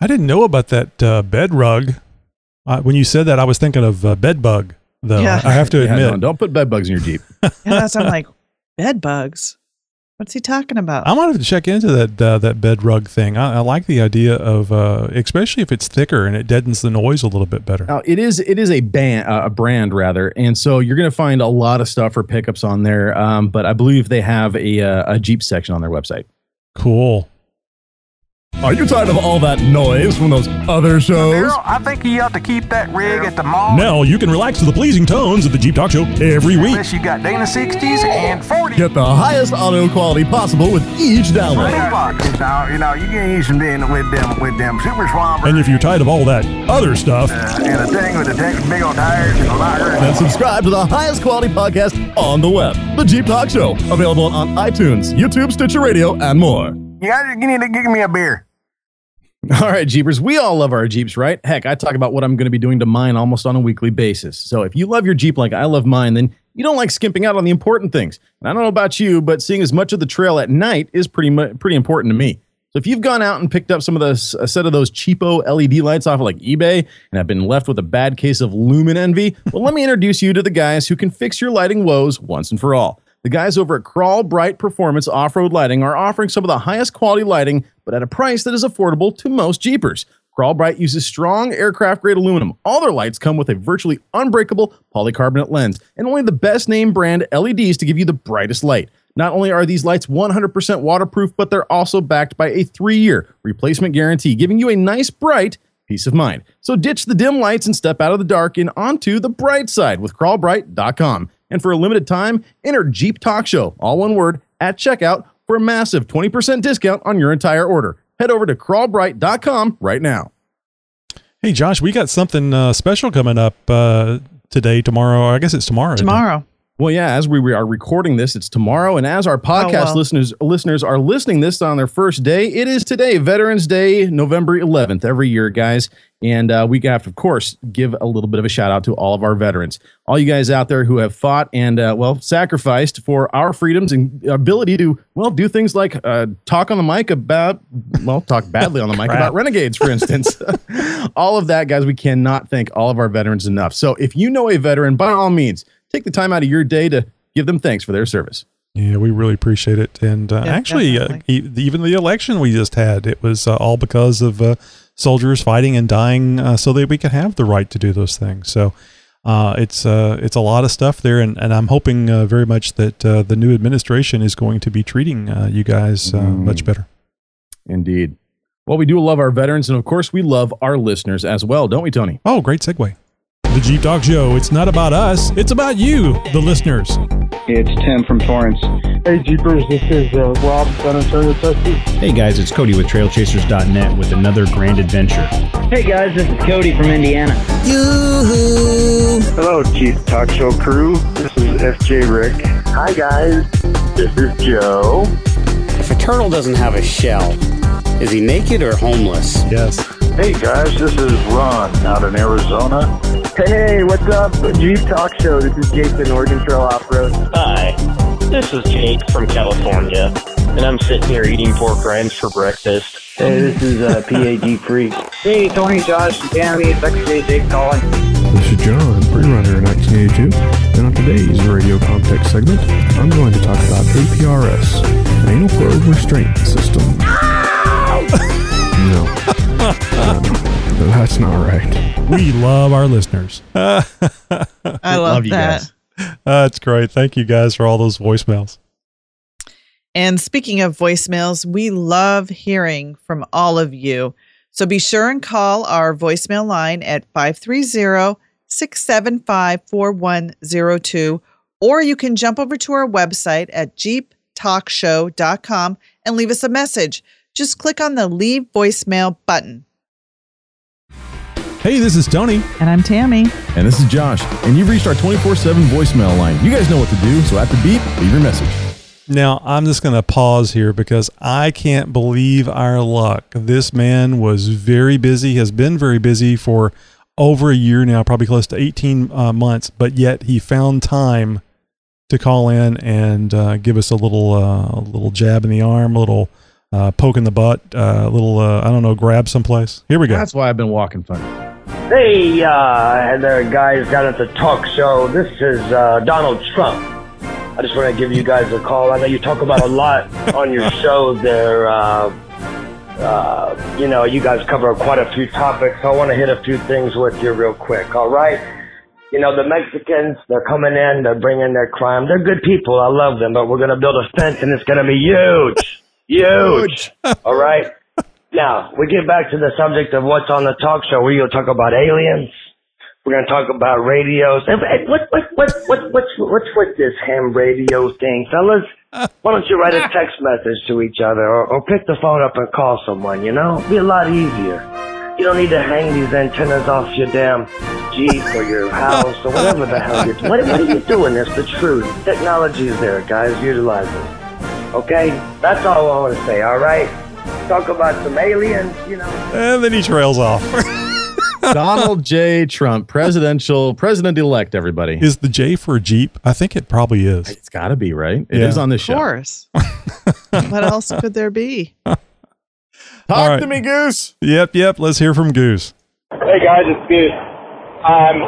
I didn't know about that uh, bed rug. Uh, when you said that, I was thinking of uh, bed bug, though. Yeah. I have to [laughs] Yeah, admit. no, don't put bed bugs in your Jeep. [laughs] Yeah, that's I'm like, bed bugs. What's he talking about? I might have to check into that uh, that bed rug thing. I, I like the idea of, uh, especially if it's thicker and it deadens the noise a little bit better. Now, it is it is a band uh, a brand rather, and so you're going to find a lot of stuff for pickups on there. Um, but I believe they have a uh, a Jeep section on their website. Cool. Are you tired of all that noise from those other shows? I think you ought to keep that rig at the mall. Now you can relax to the pleasing tones of the Jeep Talk Show every week. Unless you got Dana 60s and 40s. Get the highest audio quality possible with each download. Now, you know, you can use being with them, with them super swampers. And if you're tired of all that other stuff, uh, and a thing with the tech, big old tires and a locker. Then subscribe to the highest quality podcast on the web. The Jeep Talk Show. Available on iTunes, YouTube, Stitcher Radio, and more. You, need to give me a beer. [laughs] All right, Jeepers, we all love our Jeeps, right? Heck, I talk about what I'm going to be doing to mine almost on a weekly basis. So if you love your Jeep like I love mine, then you don't like skimping out on the important things. And I don't know about you, but seeing as much of the trail at night is pretty mu- pretty important to me. So if you've gone out and picked up some of those a set of those cheapo LED lights off of like eBay and have been left with a bad case of lumen envy, well, let me introduce you to the guys who can fix your lighting woes once and for all. The guys over at Crawl Bright Performance Off-Road Lighting are offering some of the highest quality lighting, but at a price that is affordable to most Jeepers. Crawl Bright uses strong aircraft grade aluminum. All their lights come with a virtually unbreakable polycarbonate lens and only the best name brand LEDs to give you the brightest light. Not only are these lights 100% waterproof, but they're also backed by a three year replacement guarantee, giving you a nice, bright peace of mind. So ditch the dim lights and step out of the dark and onto the bright side with crawlbright.com. And for a limited time, enter Jeep Talk Show, all one word, at checkout for a massive 20% discount on your entire order. Head over to crawlbright.com right now. Hey, Josh, we got something uh, special coming up uh, today, tomorrow. I guess it's tomorrow. isn't? Tomorrow. Well, yeah, as we are recording this, it's tomorrow, and as our podcast well. listeners listeners are listening this on their first day, it is today, Veterans Day, November 11th, every year, guys. And uh, we have to, of course, give a little bit of a shout out to all of our veterans, all you guys out there who have fought and uh, well sacrificed for our freedoms and ability to well do things like uh, talk on the mic about well talk badly on the mic [laughs] about renegades, for instance. [laughs] all of that, guys, we cannot thank all of our veterans enough. So if you know a veteran, by all means, take the time out of your day to give them thanks for their service. Yeah, we really appreciate it. And uh, Yeah, actually, uh, e- even the election we just had, it was uh, all because of uh, soldiers fighting and dying uh, so that we could have the right to do those things. So uh, it's uh, it's a lot of stuff there, and, and I'm hoping uh, very much that uh, the new administration is going to be treating uh, you guys uh, much better. Indeed. Well, we do love our veterans, and of course, we love our listeners as well, don't we, Tony? Oh, great segue. The Jeep Talk Show. It's not about us, it's about you, the listeners. It's Tim from Torrance. Hey Jeepers, this is uh, Rob, San Antonio, Texas. Hey guys, it's Cody with TrailChasers.net with another grand adventure. Hey guys, this is Cody from Indiana. Hello, Jeep Talk Show crew. This is FJ Rick. Hi, guys. This is Joe. If a turtle doesn't have a shell, is he naked or homeless? Yes. Hey, guys. This is Ron out in Arizona. Hey, what's up? Jeep Talk Show. This is Jason, Oregon Trail Off Road. Hi, this is Jake from California, and I'm sitting here eating pork rinds for breakfast. Hey, this is uh, [laughs] PAG Freak. Hey, Tony, Josh, and Tammy, it's XJ Jake calling. This is John, pre-runner in 1982, and on today's radio context segment, I'm going to talk about APRS, an anal probe restraint system. no, no, that's not right. We love our listeners. I love, Love you that. guys. That's great. Thank you guys for all those voicemails. And speaking of voicemails, we love hearing from all of you. So be sure and call our voicemail line at 530 675 4102, or you can jump over to our website at jeeptalkshow.com and leave us a message. Just click on the leave voicemail button. Hey, this is Tony. And I'm Tammy. And this is Josh, and you've reached our 24 7 voicemail line. You guys know what to do, so at the beep, leave your message. Now, I'm just going to pause here because I can't believe our luck. This man was very busy, has been very busy for over a year now, probably close to 18 uh, months, but yet he found time to call in and uh, give us a little uh, a little jab in the arm, a little uh, poke in the butt, uh, a little, uh, I don't know, grab someplace. Here we go. That's why I've been walking funny. Hey, uh, there, guys, down at the talk show. This is uh, Donald Trump. I just want to give you guys a call. I know you talk about a lot [laughs] on your show there. Uh, uh, you know, you guys cover quite a few topics. I want to hit a few things with you real quick, all right? You know, the Mexicans, they're coming in, they're bringing their crime. They're good people. I love them, but we're going to build a fence and it's going to be [laughs] huge. Huge. all right? Now, we get back to the subject of what's on the talk show. We're going to talk about aliens. We're going to talk about radios. What, what, what, what, what's, what's with this ham radio thing, fellas? [laughs] Why don't you write a text message to each other or, or pick the phone up and call someone, you know? Be a lot easier. You don't need to hang these antennas off your damn Jeep or your [laughs] house or whatever the hell you're doing. What, what are you doing? It's the truth. Technology is there, guys. Utilize it. Okay? That's all I want to say, all right? Talk about some aliens, you know. And then he trails off. [laughs] Donald J. Trump, presidential, president elect, everybody. Is the J for Jeep? I think it probably is. It's got to be, right? It is Yeah. on this show. Of course. what else could there be? [laughs] Talk All right. to me, Goose. Yep, yep. Let's hear from Goose. Hey guys, it's Goose. I'm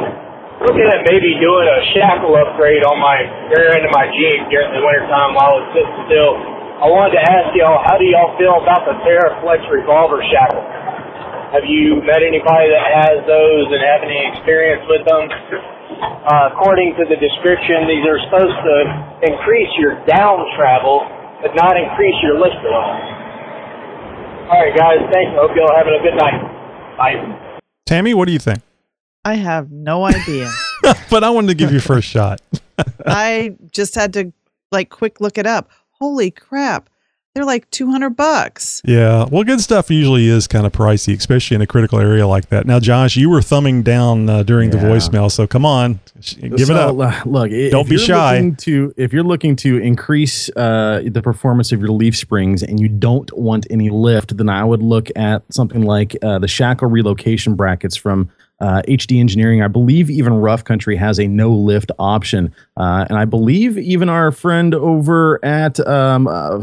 looking at maybe doing a shackle upgrade on my rear end of my Jeep during the wintertime while it's sitting still. I wanted to ask y'all, how do y'all feel about the TeraFlex revolver shackle? Have you met anybody that has those and have any experience with them? uh, according to the description, these are supposed to increase your down travel, but not increase your lift at all. All right, guys. Thanks. Hope y'all having a good night. Bye. Tammy, what do you think? I have no idea. [laughs] but I wanted to give you first shot. [laughs] I just had to like quick look it up. Holy crap. They're like 200 bucks. Yeah. Well, good stuff usually is kind of pricey, especially in a critical area like that. Now, Josh, you were thumbing down uh, during the voicemail, so come on, sh- give it up. uh, Look, i- Don't be shy. To if you're looking to increase uh, the performance of your leaf springs and you don't want any lift, then I would look at something like uh, the shackle relocation brackets from uh, HD Engineering. I believe even Rough Country has a no lift option, uh, and I believe even our friend over at um, uh,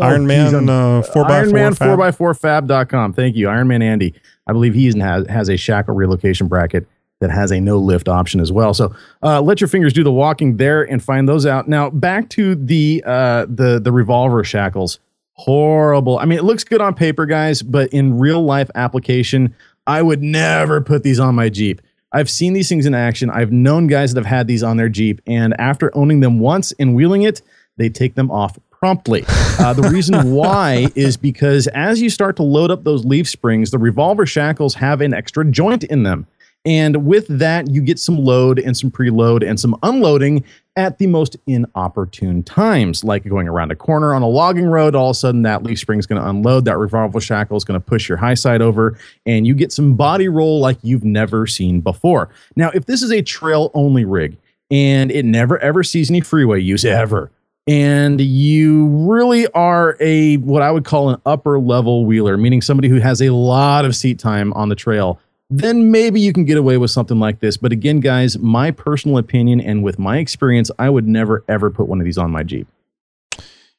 Iron Man, 4x4 Iron Man Fab. 4x4 fab.com. Thank you, Iron Man Andy. I believe he has, has a shackle relocation bracket that has a no lift option as well. So uh, let your fingers do the walking there and find those out. Now back to the uh, the the revolver shackles. Horrible. I mean, it looks good on paper, guys, but in real life application, I would never put these on my Jeep. I've seen these things in action. I've known guys that have had these on their Jeep, and after owning them once and wheeling it, they take them off promptly. [laughs] Uh, the reason why is because as you start to load up those leaf springs, the revolver shackles have an extra joint in them. And with that, you get some load and some preload and some unloading at the most inopportune times, like going around a corner on a logging road. All of a sudden, that leaf spring is going to unload. That revolver shackle is going to push your high side over, and you get some body roll like you've never seen before. Now, if this is a trail only rig and it never ever sees any freeway use ever, and you really are a what I would call an upper level wheeler, meaning somebody who has a lot of seat time on the trail, then maybe you can get away with something like this. But again, guys, my personal opinion and with my experience, I would never ever put one of these on my Jeep.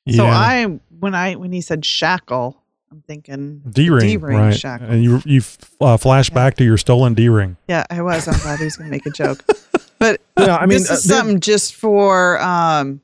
Yeah. So I when I when he said shackle, I'm thinking D-ring, D-ring right? shackle. And you you uh, flash back to your stolen D-ring. Yeah, I was. I'm glad he was going to make a joke. [laughs] But No, I mean, this uh, is there- something just for um,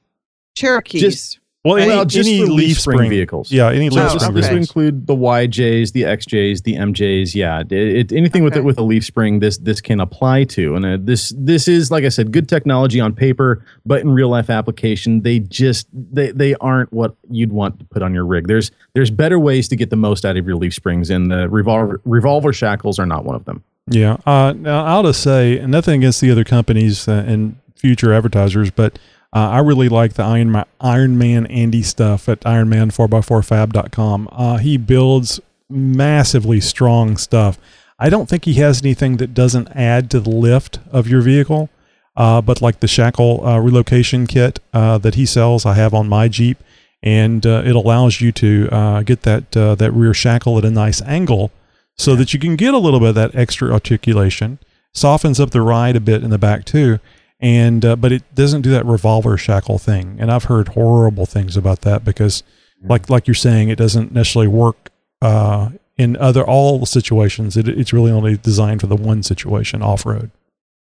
Cherokees. Just- Well, any, Well, just any for leaf leaf spring spring vehicles. Yeah, any leaf this, spring this would include the YJs, the XJs, the MJs. Yeah, it, it- anything with it with a leaf spring, this this can apply to. And uh, this this is like I said, good technology on paper, but in real life application, they just they they aren't what you'd want to put on your rig. There's there's better ways to get the most out of your leaf springs, and the revolver revolver shackles are not one of them. Yeah. Uh, now, I'll just say nothing against the other companies uh, and future advertisers, but uh, I really like the Iron, Ma- Iron Man Andy stuff at ironman4x4fab.com. Uh, he builds massively strong stuff. I don't think he has anything that doesn't add to the lift of your vehicle, uh, but like the shackle uh, relocation kit uh, that he sells, I have on my Jeep, and uh, it allows you to uh, get that uh, that rear shackle at a nice angle so that you can get a little bit of that extra articulation. Softens up the ride a bit in the back too, and uh, but it doesn't do that revolver shackle thing. And I've heard horrible things about that because, like like you're saying, it doesn't necessarily work uh, in other all situations. It, it's really only designed for the one situation off road.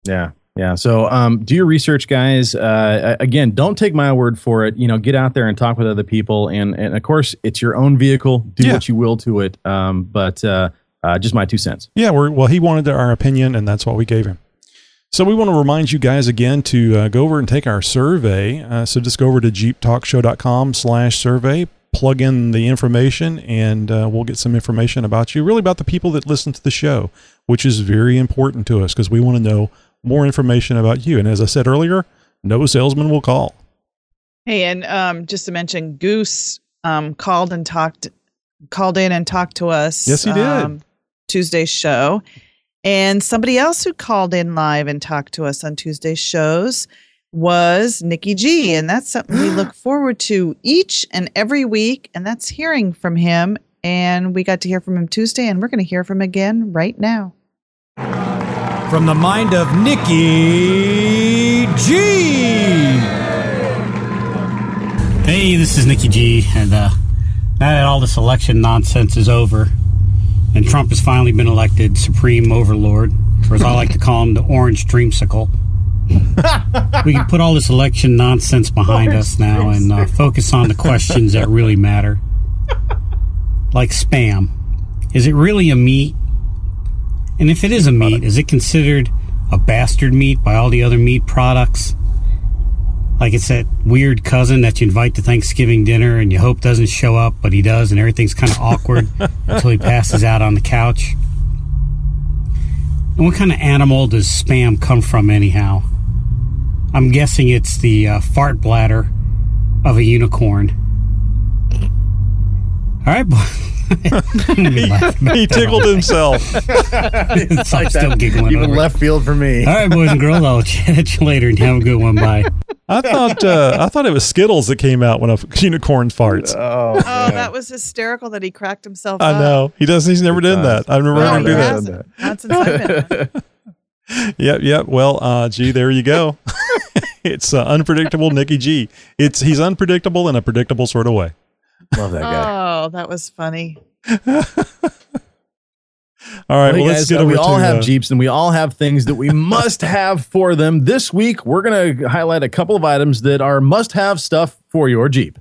Yeah. Yeah. So um, do your research, guys. Uh, again, don't take my word for it. You know, get out there and talk with other people. And, and of course, it's your own vehicle. Do Yeah. what you will to it. Um, but uh, uh, just my two cents. Yeah, we're, well, he wanted our opinion, and that's what we gave him. So we want to remind you guys again to uh, go over and take our survey. Uh, so just go over to jeeptalkshow.com slash survey, plug in the information, and uh, we'll get some information about you, really about the people that listen to the show, which is very important to us because we want to know more information about you. And as I said earlier, no salesman will call. Hey, and um, just to mention, Goose um, called and talked, called in and talked to us. Yes, he did. Um, Tuesday's show, and somebody else who called in live and talked to us on Tuesday's shows was Nikki G, and that's something we look [gasps] forward to each and every week, and that's hearing from him. And we got to hear from him Tuesday, and we're going to hear from him again right now. From the mind of Nikki G. Hey, this is Nikki G, and uh, now that all this election nonsense is over, and Trump has finally been elected supreme overlord, or as I like to call him, the orange dreamsicle, [laughs] we can put all this election nonsense behind us now and uh, focus on the questions that really matter, like spam. Is it really a meat? And if it is a meat, is it considered a bastard meat by all the other meat products. Like it's that weird cousin that you invite to Thanksgiving dinner and you hope doesn't show up, but he does, and everything's kind of [laughs] awkward until he passes out on the couch. And what kind of animal does spam come from, anyhow? I'm guessing it's the uh, fart bladder of a unicorn. All right, boy. [laughs] he tickled himself. [laughs] so I'm still giggling. Even over it. left field for me. All right, boys and girls. I'll chat at you later and have a good one. Bye. I thought uh, I thought it was Skittles that came out when a [laughs] unicorn farts. Oh, Oh, that was hysterical that he cracked himself I up. know he does. He's never done that. I've never No, heard him do that. hasn't. Not since I've been. Yep, yep. Well, uh, gee, there you go. [laughs] it's uh, unpredictable Nikki G. It's he's unpredictable in a predictable sort of way. Love that guy. Oh, that was funny. [laughs] All right, well, let's guys, get uh, over we all to, have uh, Jeeps and we all have things that we [laughs] must have for them. This week, we're going to highlight a couple of items that are must have stuff for your Jeep.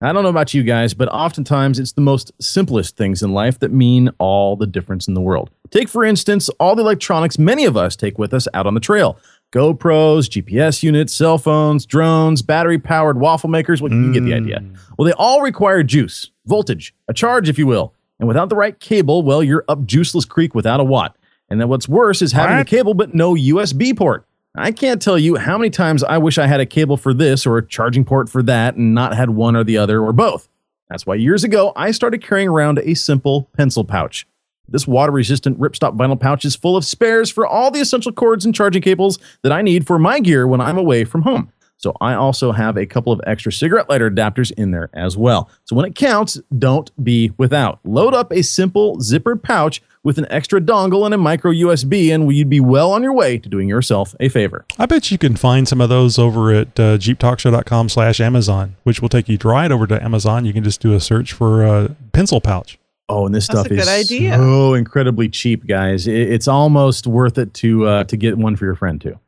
I don't know about you guys, but oftentimes it's the most simplest things in life that mean all the difference in the world. Take, for instance, all the electronics many of us take with us out on the trail GoPros, GPS units, cell phones, drones, battery powered waffle makers. Well, you get the idea. Well, they all require juice, voltage, a charge, if you will. And without the right cable, well, you're up juiceless creek without a watt. And then what's worse is having a cable but no USB port. I can't tell you how many times I wish I had a cable for this or a charging port for that and not had one or the other or both. That's why years ago I started carrying around a simple pencil pouch. This water resistant ripstop vinyl pouch is full of spares for all the essential cords and charging cables that I need for my gear when I'm away from home. So I also have a couple of extra cigarette lighter adapters in there as well. So when it counts, don't be without. Load up a simple zippered pouch with an extra dongle and a micro USB, and you'd be well on your way to doing yourself a favor. I bet you can find some of those over at uh, jeeptalkshow.com slash Amazon, which will take you right over to Amazon. You can just do a search for uh, pencil pouch. Oh, and this That's stuff is good idea. so incredibly cheap, guys. It- it's almost worth it to uh, to get one for your friend too.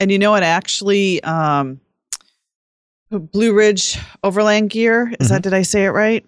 And you know what? Actually, um, Blue Ridge Overland Gear is that? Did I say it right?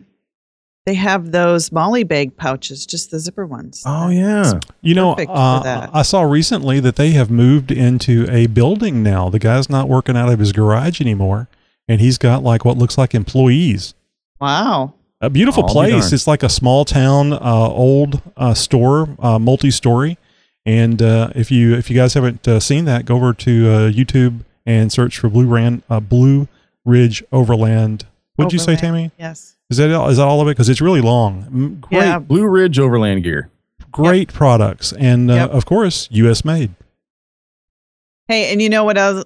They have those MOLLE bag pouches, just the zipper ones. Oh yeah, You know, uh. I saw recently that they have moved into a building now. The guy's not working out of his garage anymore, and he's got like what looks like employees. Wow. A beautiful I'll place. darned. It's like a small town, uh, old uh, store, uh, multi-story. And uh, if you if you guys haven't uh, seen that, go over to uh, YouTube and search for Blue Ran uh, Blue Ridge Overland. What'd you say, Tammy? Yes. Is that is that all of it? Because it's really long. Mm, Great, Yeah. Blue Ridge Overland Gear. great products, and uh, Yep. of course, U.S. made. Hey, and you know what else,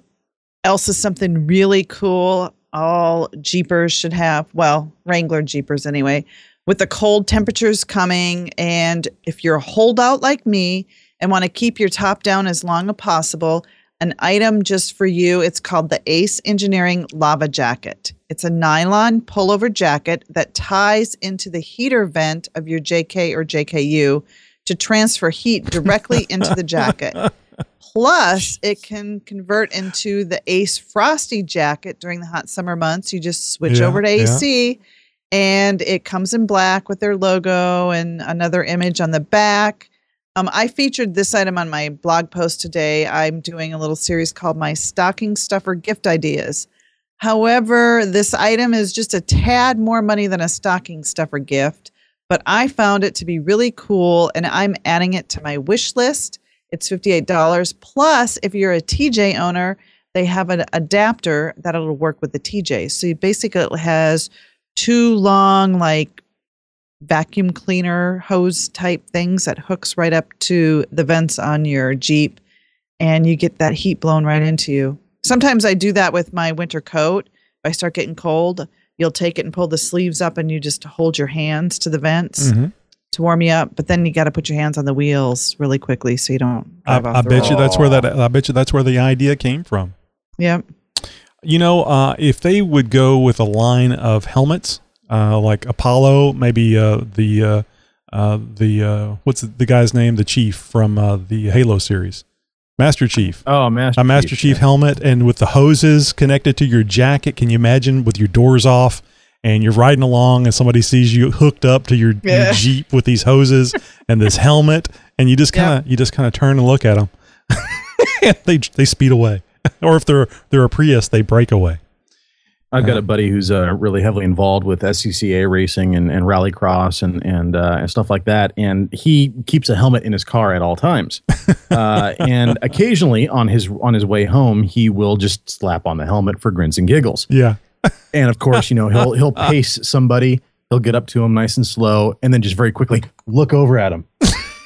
else is something really cool? All Jeepers should have. Well, Wrangler Jeepers anyway. With the cold temperatures coming, and if you're a holdout like me and want to keep your top down as long as possible, an item just for you. It's called the Ace Engineering Lava Jacket. It's a nylon pullover jacket that ties into the heater vent of your JK or JKU to transfer heat directly [laughs] into the jacket. Plus, it can convert into the Ace Frosty jacket during the hot summer months. You just switch Yeah, over to yeah. AC and it comes in black with their logo and another image on the back. Um, I featured this item on my blog post today. I'm doing a little series called My Stocking Stuffer Gift Ideas. However, this item is just a tad more money than a stocking stuffer gift, but I found it to be really cool and I'm adding it to my wish list. It's $58. Plus, if you're a TJ owner, they have an adapter that'll work with the TJ. So you basically it has two long, like vacuum cleaner hose type things that hooks right up to the vents on your Jeep and you get that heat blown right into you. Sometimes I do that with my winter coat. If I start getting cold, you'll take it and pull the sleeves up and you just hold your hands to the vents Mhm. to warm you up. But then you got to put your hands on the wheels really quickly so you don't I, I bet road. you that's where that. I bet you that's where the idea came from. Yep. You know, uh, if they would go with a line of helmets, uh, like Apollo, maybe uh, the uh, uh, the uh, what's the guy's name? The Chief from uh, the Halo series, Master Chief. Oh, Master a Master Chief, helmet, and with the hoses connected to your jacket. Can you imagine with your doors off? And you're riding along, and somebody sees you hooked up to your, your Jeep with these hoses and this helmet, and you just kind of you just kind of turn and look at them. and [laughs] they they speed away. [laughs] or if they're they're a Prius, they break away. I've got a buddy who's uh, really heavily involved with SCCA racing and, and rallycross and and, uh, and stuff like that. And he keeps a helmet in his car at all times. [laughs] Uh, and occasionally on his on his way home, he will just slap on the helmet for grins and giggles. Yeah. And of course, you know he'll he'll [laughs] pace somebody. He'll get up to him nice and slow, and then just very quickly look over at him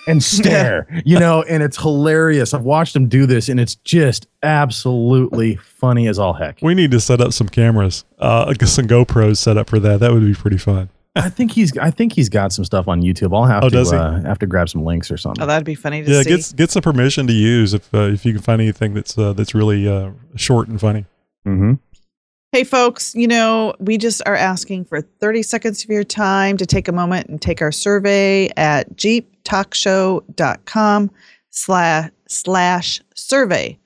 and [laughs] stare. you know, and it's hilarious. I've watched him do this, and it's just absolutely funny as all heck. We need to set up some cameras, uh, [laughs] some GoPros set up for that. That would be pretty fun. I think he's I think he's got some stuff on YouTube. I'll have Oh, to uh, have to grab some links or something. Oh, that'd be funny to see. Yeah, see. get get some permission to use if uh, if you can find anything that's uh, that's really uh, short and funny. Mm-hmm. Hey, folks, you know, we just are asking for 30 seconds of your time to take a moment and take our survey at jeeptalkshow.com slash, slash survey.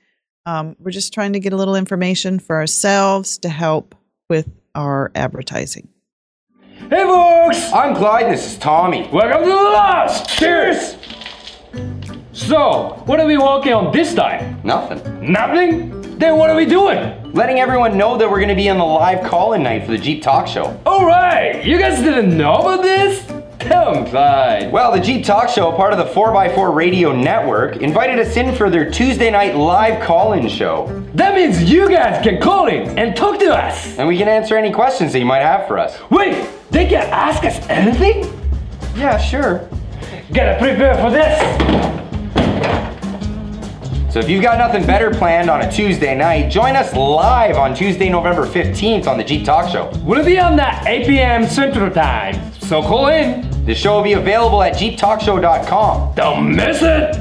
Um, we're just trying to get a little information for ourselves to help with our advertising. Hey folks! I'm Clyde, this is Tommy. Welcome to the Lost! Cheers! So, what are we working on this time? Nothing. Nothing? Then what are we doing? Letting everyone know that we're going to be on the live call-in night for the Jeep Talk Show. Alright! You guys didn't know about this? Clyde. Well, the Jeep Talk Show, part of the 4x4 Radio Network, invited us in for their Tuesday night live call-in show. That means you guys can call in and talk to us! And we can answer any questions that you might have for us. Wait! They can ask us anything? Yeah, sure. Gotta prepare for this! So if you've got nothing better planned on a Tuesday night, join us live on Tuesday, November 15th on the Jeep Talk Show. We'll be on at 8 p.m. Central Time, so call in. The show will be available at jeeptalkshow.com. Don't miss it!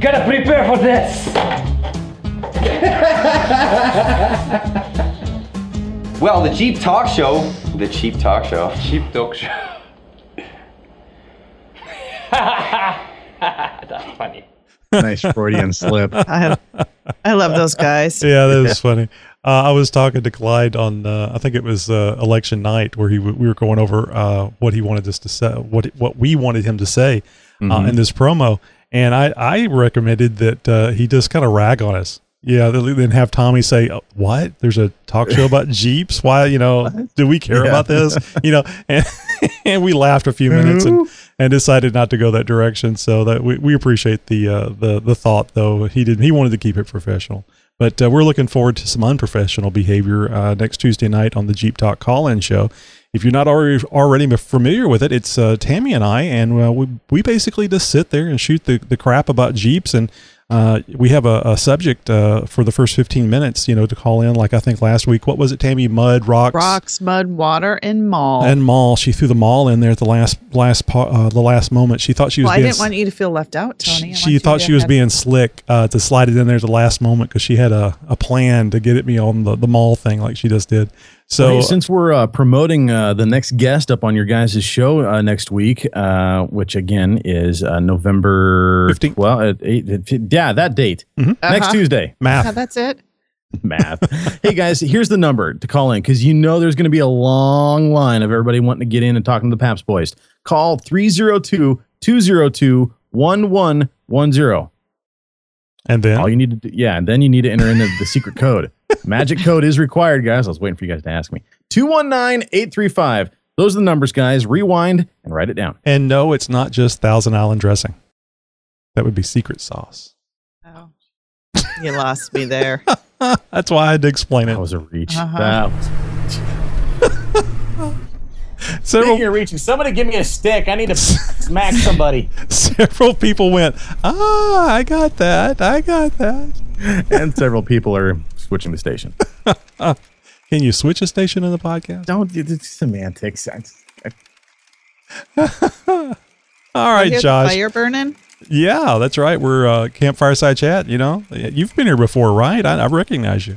Gotta prepare for this! [laughs] Well, the Jeep Talk Show, the cheap Talk Show. [laughs] Cheap Talk Show. [laughs] [laughs] That's funny. nice Freudian slip. I, I love those guys. Yeah, that was funny. Uh, I was talking to Clyde on, uh, I think it was uh, election night, where he w- we were going over uh, what he wanted us to say, what what we wanted him to say uh, Mhm. in this promo, and I I recommended that uh, he just kind of rag on us. Yeah, then then have Tommy say, "Uh, "What? There's a talk show about [laughs] Jeeps? Why? You know, do we care Yeah. about this? You know?" [laughs] And, and we laughed a few minutes and, and decided not to go that direction. So that we, we appreciate the uh, the the thought, though he did he wanted to keep it professional. But uh, we're looking forward to some unprofessional behavior uh, next Tuesday night on the Jeep Talk call-in show. If you're not already already familiar with it, it's uh, Tammy and I, and uh, we we basically just sit there and shoot the, the crap about Jeeps, and uh, we have a, a subject uh, for the first 15 minutes, you know, to call in. Like I think last week, what was it, Tammy? Mud, rocks, Rocks, mud, water, and mall. and mall. She threw the mall in there at the last last uh, the last moment. She thought she was well, I didn't want you to feel left out, Tony. I she thought she was being slick uh, to slide it in there at the last moment because she had a, a plan to get at me on the, the mall thing like she just did. So Hey, since we're uh, promoting uh, the next guest up on your guys' show uh, next week, uh, which again is uh, November 15th. Well, uh, eight, it- yeah, that date. Next Uh-huh. Tuesday. Yeah, that's it. Math. hey guys, here's the number to call in because you know there's going to be a long line of everybody wanting to get in and talking to the Paps boys. Call 302 202 1110. And then all you need to do, yeah, and then you need to enter in the, the secret code. Magic code is required, guys. I was waiting for you guys to ask me. 219 835. Those are the numbers, guys. Rewind and write it down. and no, it's not just Thousand Island dressing. That would be secret sauce. Oh, You lost me there. [laughs] That's why I had to explain it. That was a reach. Uh-huh. That [laughs] Several, Speaking of reaching, somebody give me a stick. I need to [laughs] smack somebody. several people went, ah, I got that. I got that. and several people are switching the station. [laughs] Can you switch a station in the podcast? Don't do the semantics. [laughs] All I right, hear the Josh. fire burning. Yeah, that's right. We're uh, campfire side chat. You know, you've been here before, right? I, I recognize you.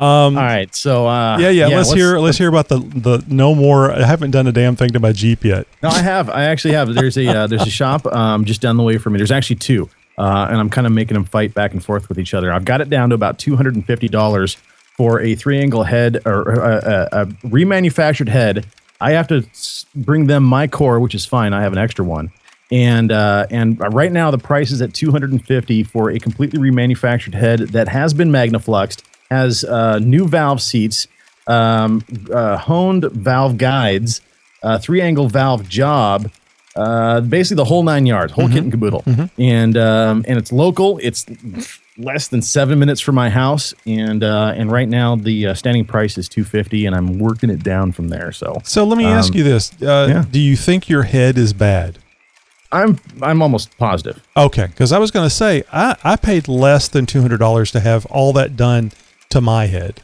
Um, All right, so uh, yeah, yeah. let's, hear. Let's hear about the the no more. I haven't done a damn thing to my Jeep yet. No, I have. I actually have. There's a uh, there's a [laughs] shop um, just down the way from me. There's actually two, uh, and I'm kind of making them fight back and forth with each other. I've got it down to about two hundred and fifty dollars for a three angle head or uh, a, a remanufactured head I have to bring them my core, which is fine. I have an extra one. And uh, and right now the price is at 250 for a completely remanufactured head that has been magnafluxed, has uh, new valve seats, um, uh, honed valve guides, uh, three angle valve job, uh, basically the whole nine yards, whole kit and caboodle. And um, and it's local. It's less than seven minutes from my house, and uh, and right now the uh, standing price is 250, and I'm working it down from there. So So let me ask um, you this: uh, Do you think your head is bad? I'm I'm almost positive. Okay, because I was going to say I, I paid less than two hundred dollars to have all that done to my head.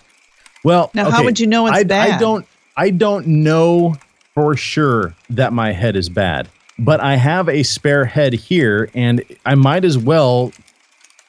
Well, Now, how would you know it's I, I don't. I don't know for sure that my head is bad, but I have a spare head here, and I might as well,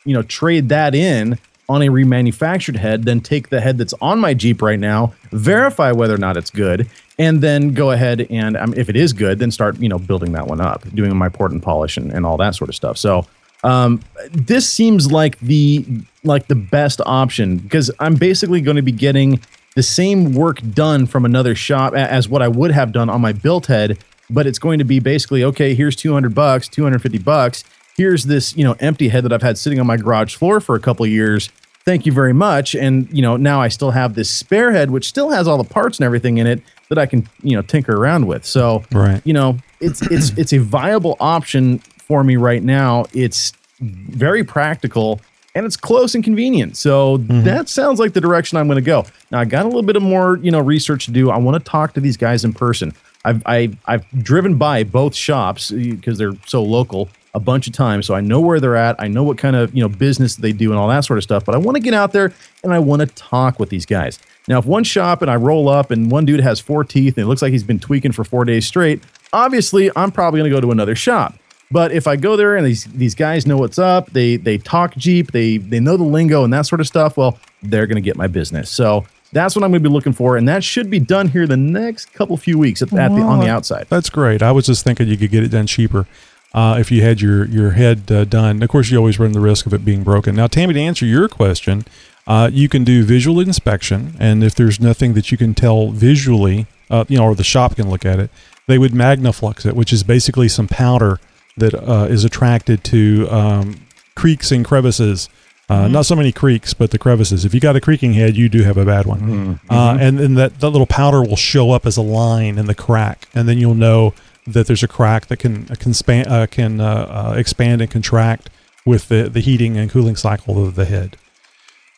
you know, trade that in on a remanufactured head, then take the head that's on my Jeep right now, verify whether or not it's good, and then go ahead and um, if it is good, then start you know building that one up, doing my port and polish and, and all that sort of stuff. So um, this seems like the like the best option because I'm basically going to be getting the same work done from another shop as what I would have done on my built head, but it's going to be basically okay. Here's 200 bucks, 250 bucks. Here's this you know empty head that I've had sitting on my garage floor for a couple of years. Thank you very much. And you know now I still have this spare head, which still has all the parts and everything in it that I can you know tinker around with. So Right. you know it's it's [clears throat] it's a viable option for me right now. It's very practical and it's close and convenient. So mm-hmm. that sounds like the direction I'm going to go. Now I got a little bit of more, you know, research to do. I want to talk to these guys in person. I've I, I've driven by both shops uh, because they're so local a bunch of times, so I know where they're at. I know what kind of you know business they do and all that sort of stuff. But I want to get out there and I want to talk with these guys. Now, if one shop and I roll up and one dude has four teeth and it looks like he's been tweaking for four days straight, obviously I'm probably going to go to another shop. But if I go there and these these guys know what's up, they they talk Jeep, they they know the lingo and that sort of stuff, well, they're going to get my business. So that's what I'm going to be looking for, and that should be done here the next couple few weeks at, at the on the outside. That's great. I was just thinking you could get it done cheaper uh, if you had your your head uh, done. Of course, you always run the risk of it being broken. Now, Tammy, to answer your question, uh, you can do visual inspection, and if there's nothing that you can tell visually, uh, you know, or the shop can look at it, they would magnaflux it, which is basically some powder that uh, is attracted to um, creaks and crevices. Uh, Not so many creaks, but the crevices. If you got a creaking head, you do have a bad one. Uh, and then that, that little powder will show up as a line in the crack, and then you'll know that there's a crack that can uh, can, span, uh, can uh, uh, expand and contract with the, the heating and cooling cycle of the head.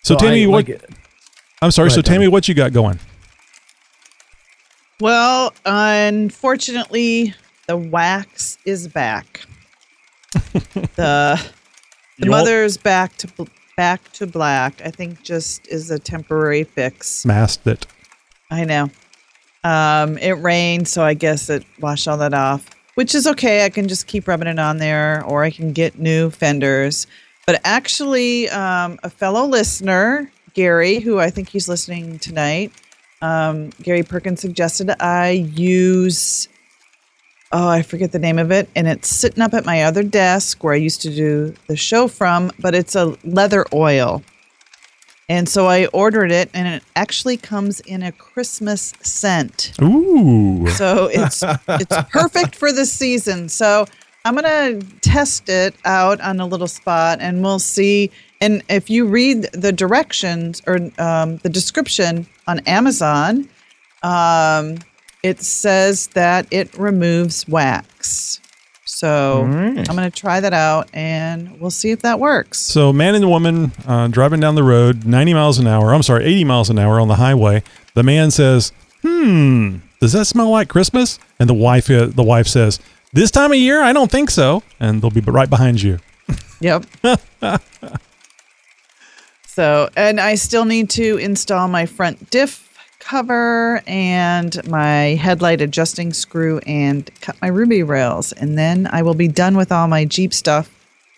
So, So Tammy, I what? like it. I'm sorry. Go so, Tammy, Tammy. what you got going? Well, unfortunately, the wax is back. [laughs] the the mother's back to bl- back to black. I think just is a temporary fix. Masked it. I know. Um, it rained, so I guess it washed all that off, which is okay. I can just keep rubbing it on there, or I can get new fenders. But actually, um, a fellow listener, Gary, who I think he's listening tonight, um, Gary Perkins suggested I use. Oh, I forget the name of it, and it's sitting up at my other desk where I used to do the show from. But it's a leather oil. And so I ordered it, and it actually comes in a Christmas scent. Ooh. So it's it's [laughs] perfect for the season. So I'm gonna test it out on a little spot, and we'll see. And if you read the directions or um, the description on Amazon, um, it says that it removes wax. So I'm gonna try that out, and we'll see if that works. So, man and woman uh, driving down the road, 90 miles an hour. I'm sorry, 80 miles an hour on the highway. The man says, "Hmm, does that smell like Christmas?" And the wife, uh, the wife says, "This time of year, I don't think so." And they'll be right behind you. Yep. [laughs] so, and I still need to install my front diff cover and my headlight adjusting screw and cut my ruby rails. And then I will be done with all my Jeep stuff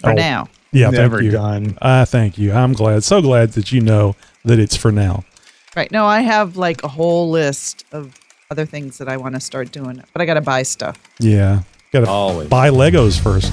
for Oh, now. Yeah, Never thank you. done. Uh, thank you. I'm glad. So glad that you know that it's for now. Right. No, I have like a whole list of other things that I want to start doing, but I got to buy stuff. Yeah, got to Always. buy Legos first.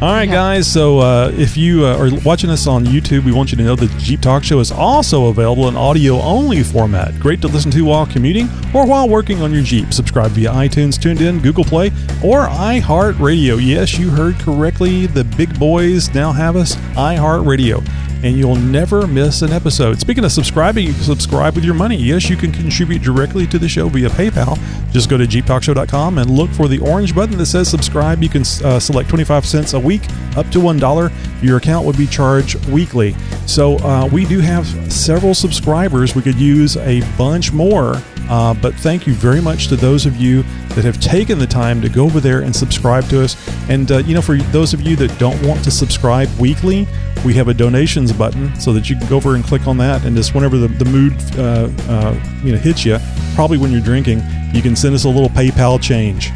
All right, guys. So uh, if you uh, are watching us on YouTube, we want you to know that the Jeep Talk Show is also available in audio only format. Great to listen to while commuting or while working on your Jeep. Subscribe via iTunes, TuneIn, Google Play, or iHeartRadio. Yes, you heard correctly. The big boys now have us iHeartRadio and you'll never miss an episode. Speaking of subscribing, you can subscribe with your money. Yes, you can contribute directly to the show via PayPal. Just go to jeeptalkshow.com and look for the orange button that says subscribe. You can uh, select 25 cents a week up to $1. Your account would be charged weekly. So uh, we do have several subscribers. We could use a bunch more. Uh, but thank you very much to those of you that have taken the time to go over there and subscribe to us. And, uh, you know, for those of you that don't want to subscribe weekly, we have a donations button so that you can go over and click on that. And just whenever the, the mood, uh, uh, you know, hits you, probably when you're drinking, you can send us a little PayPal change.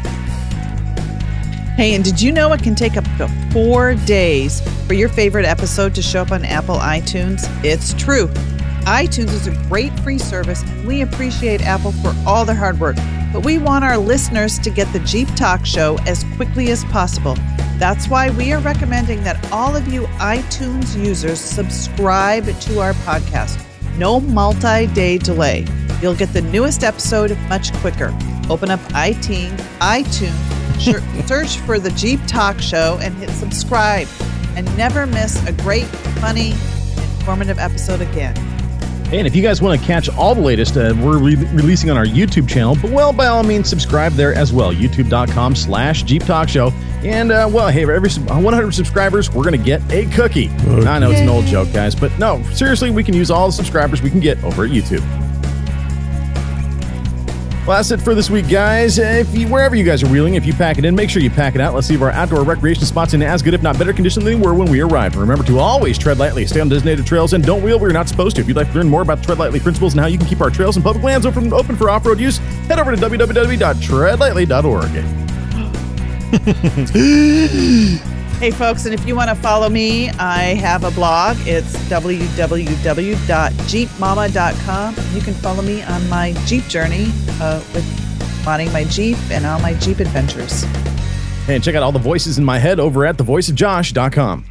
Hey, and did you know it can take up to four days for your favorite episode to show up on Apple iTunes? It's true. iTunes is a great free service, and we appreciate Apple for all their hard work. But we want our listeners to get the Jeep Talk Show as quickly as possible. That's why we are recommending that all of you iTunes users subscribe to our podcast. No multi day delay. You'll get the newest episode much quicker. Open up iTunes, iTunes, [laughs] search for the Jeep Talk Show, and hit subscribe. And never miss a great, funny, informative episode again. And if you guys want to catch all the latest, uh, we're re- releasing on our YouTube channel. But well, by all means, subscribe there as well. YouTube.com slash Jeep Talk Show. And uh, well, hey, for every 100 subscribers, we're going to get a cookie. I know it's an old joke, guys, but no, seriously, we can use all the subscribers we can get over at YouTube. Well, that's it for this week, guys. Uh, if you, wherever you guys are wheeling, if you pack it in, make sure you pack it out. Let's see if our outdoor recreation spots in as good, if not better condition than they were when we arrived. Remember to always tread lightly, stay on designated trails, and don't wheel where you're not supposed to. If you'd like to learn more about the Tread Lightly principles and how you can keep our trails and public lands open, open for off-road use, head over to www.treadlightly.org. [laughs] Hey, folks, and if you want to follow me, I have a blog. It's www.jeepmama.com. You can follow me on my Jeep journey uh, with modding my Jeep and all my Jeep adventures. And check out all the voices in my head over at thevoiceofjosh.com.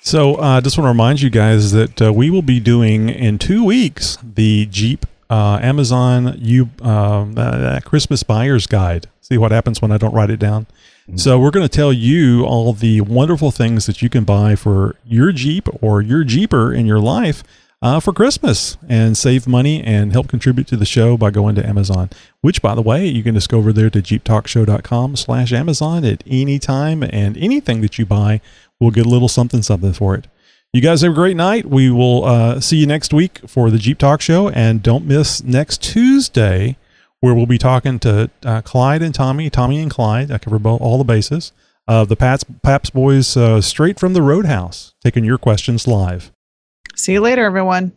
So, I uh, just want to remind you guys that uh, we will be doing in two weeks the Jeep uh, Amazon you uh, Christmas buyer's guide. See what happens when I don't write it down. So we're going to tell you all the wonderful things that you can buy for your Jeep or your Jeeper in your life uh, for Christmas and save money and help contribute to the show by going to Amazon, which by the way, you can just go over there to jeeptalkshow.com slash Amazon at any time and anything that you buy will get a little something something for it. You guys have a great night. We will uh, see you next week for the Jeep Talk Show and don't miss next Tuesday where we'll be talking to uh, Clyde and Tommy, Tommy and Clyde. I cover all the bases of the Pats, Paps boys uh, straight from the Roadhouse, taking your questions live. See you later, everyone.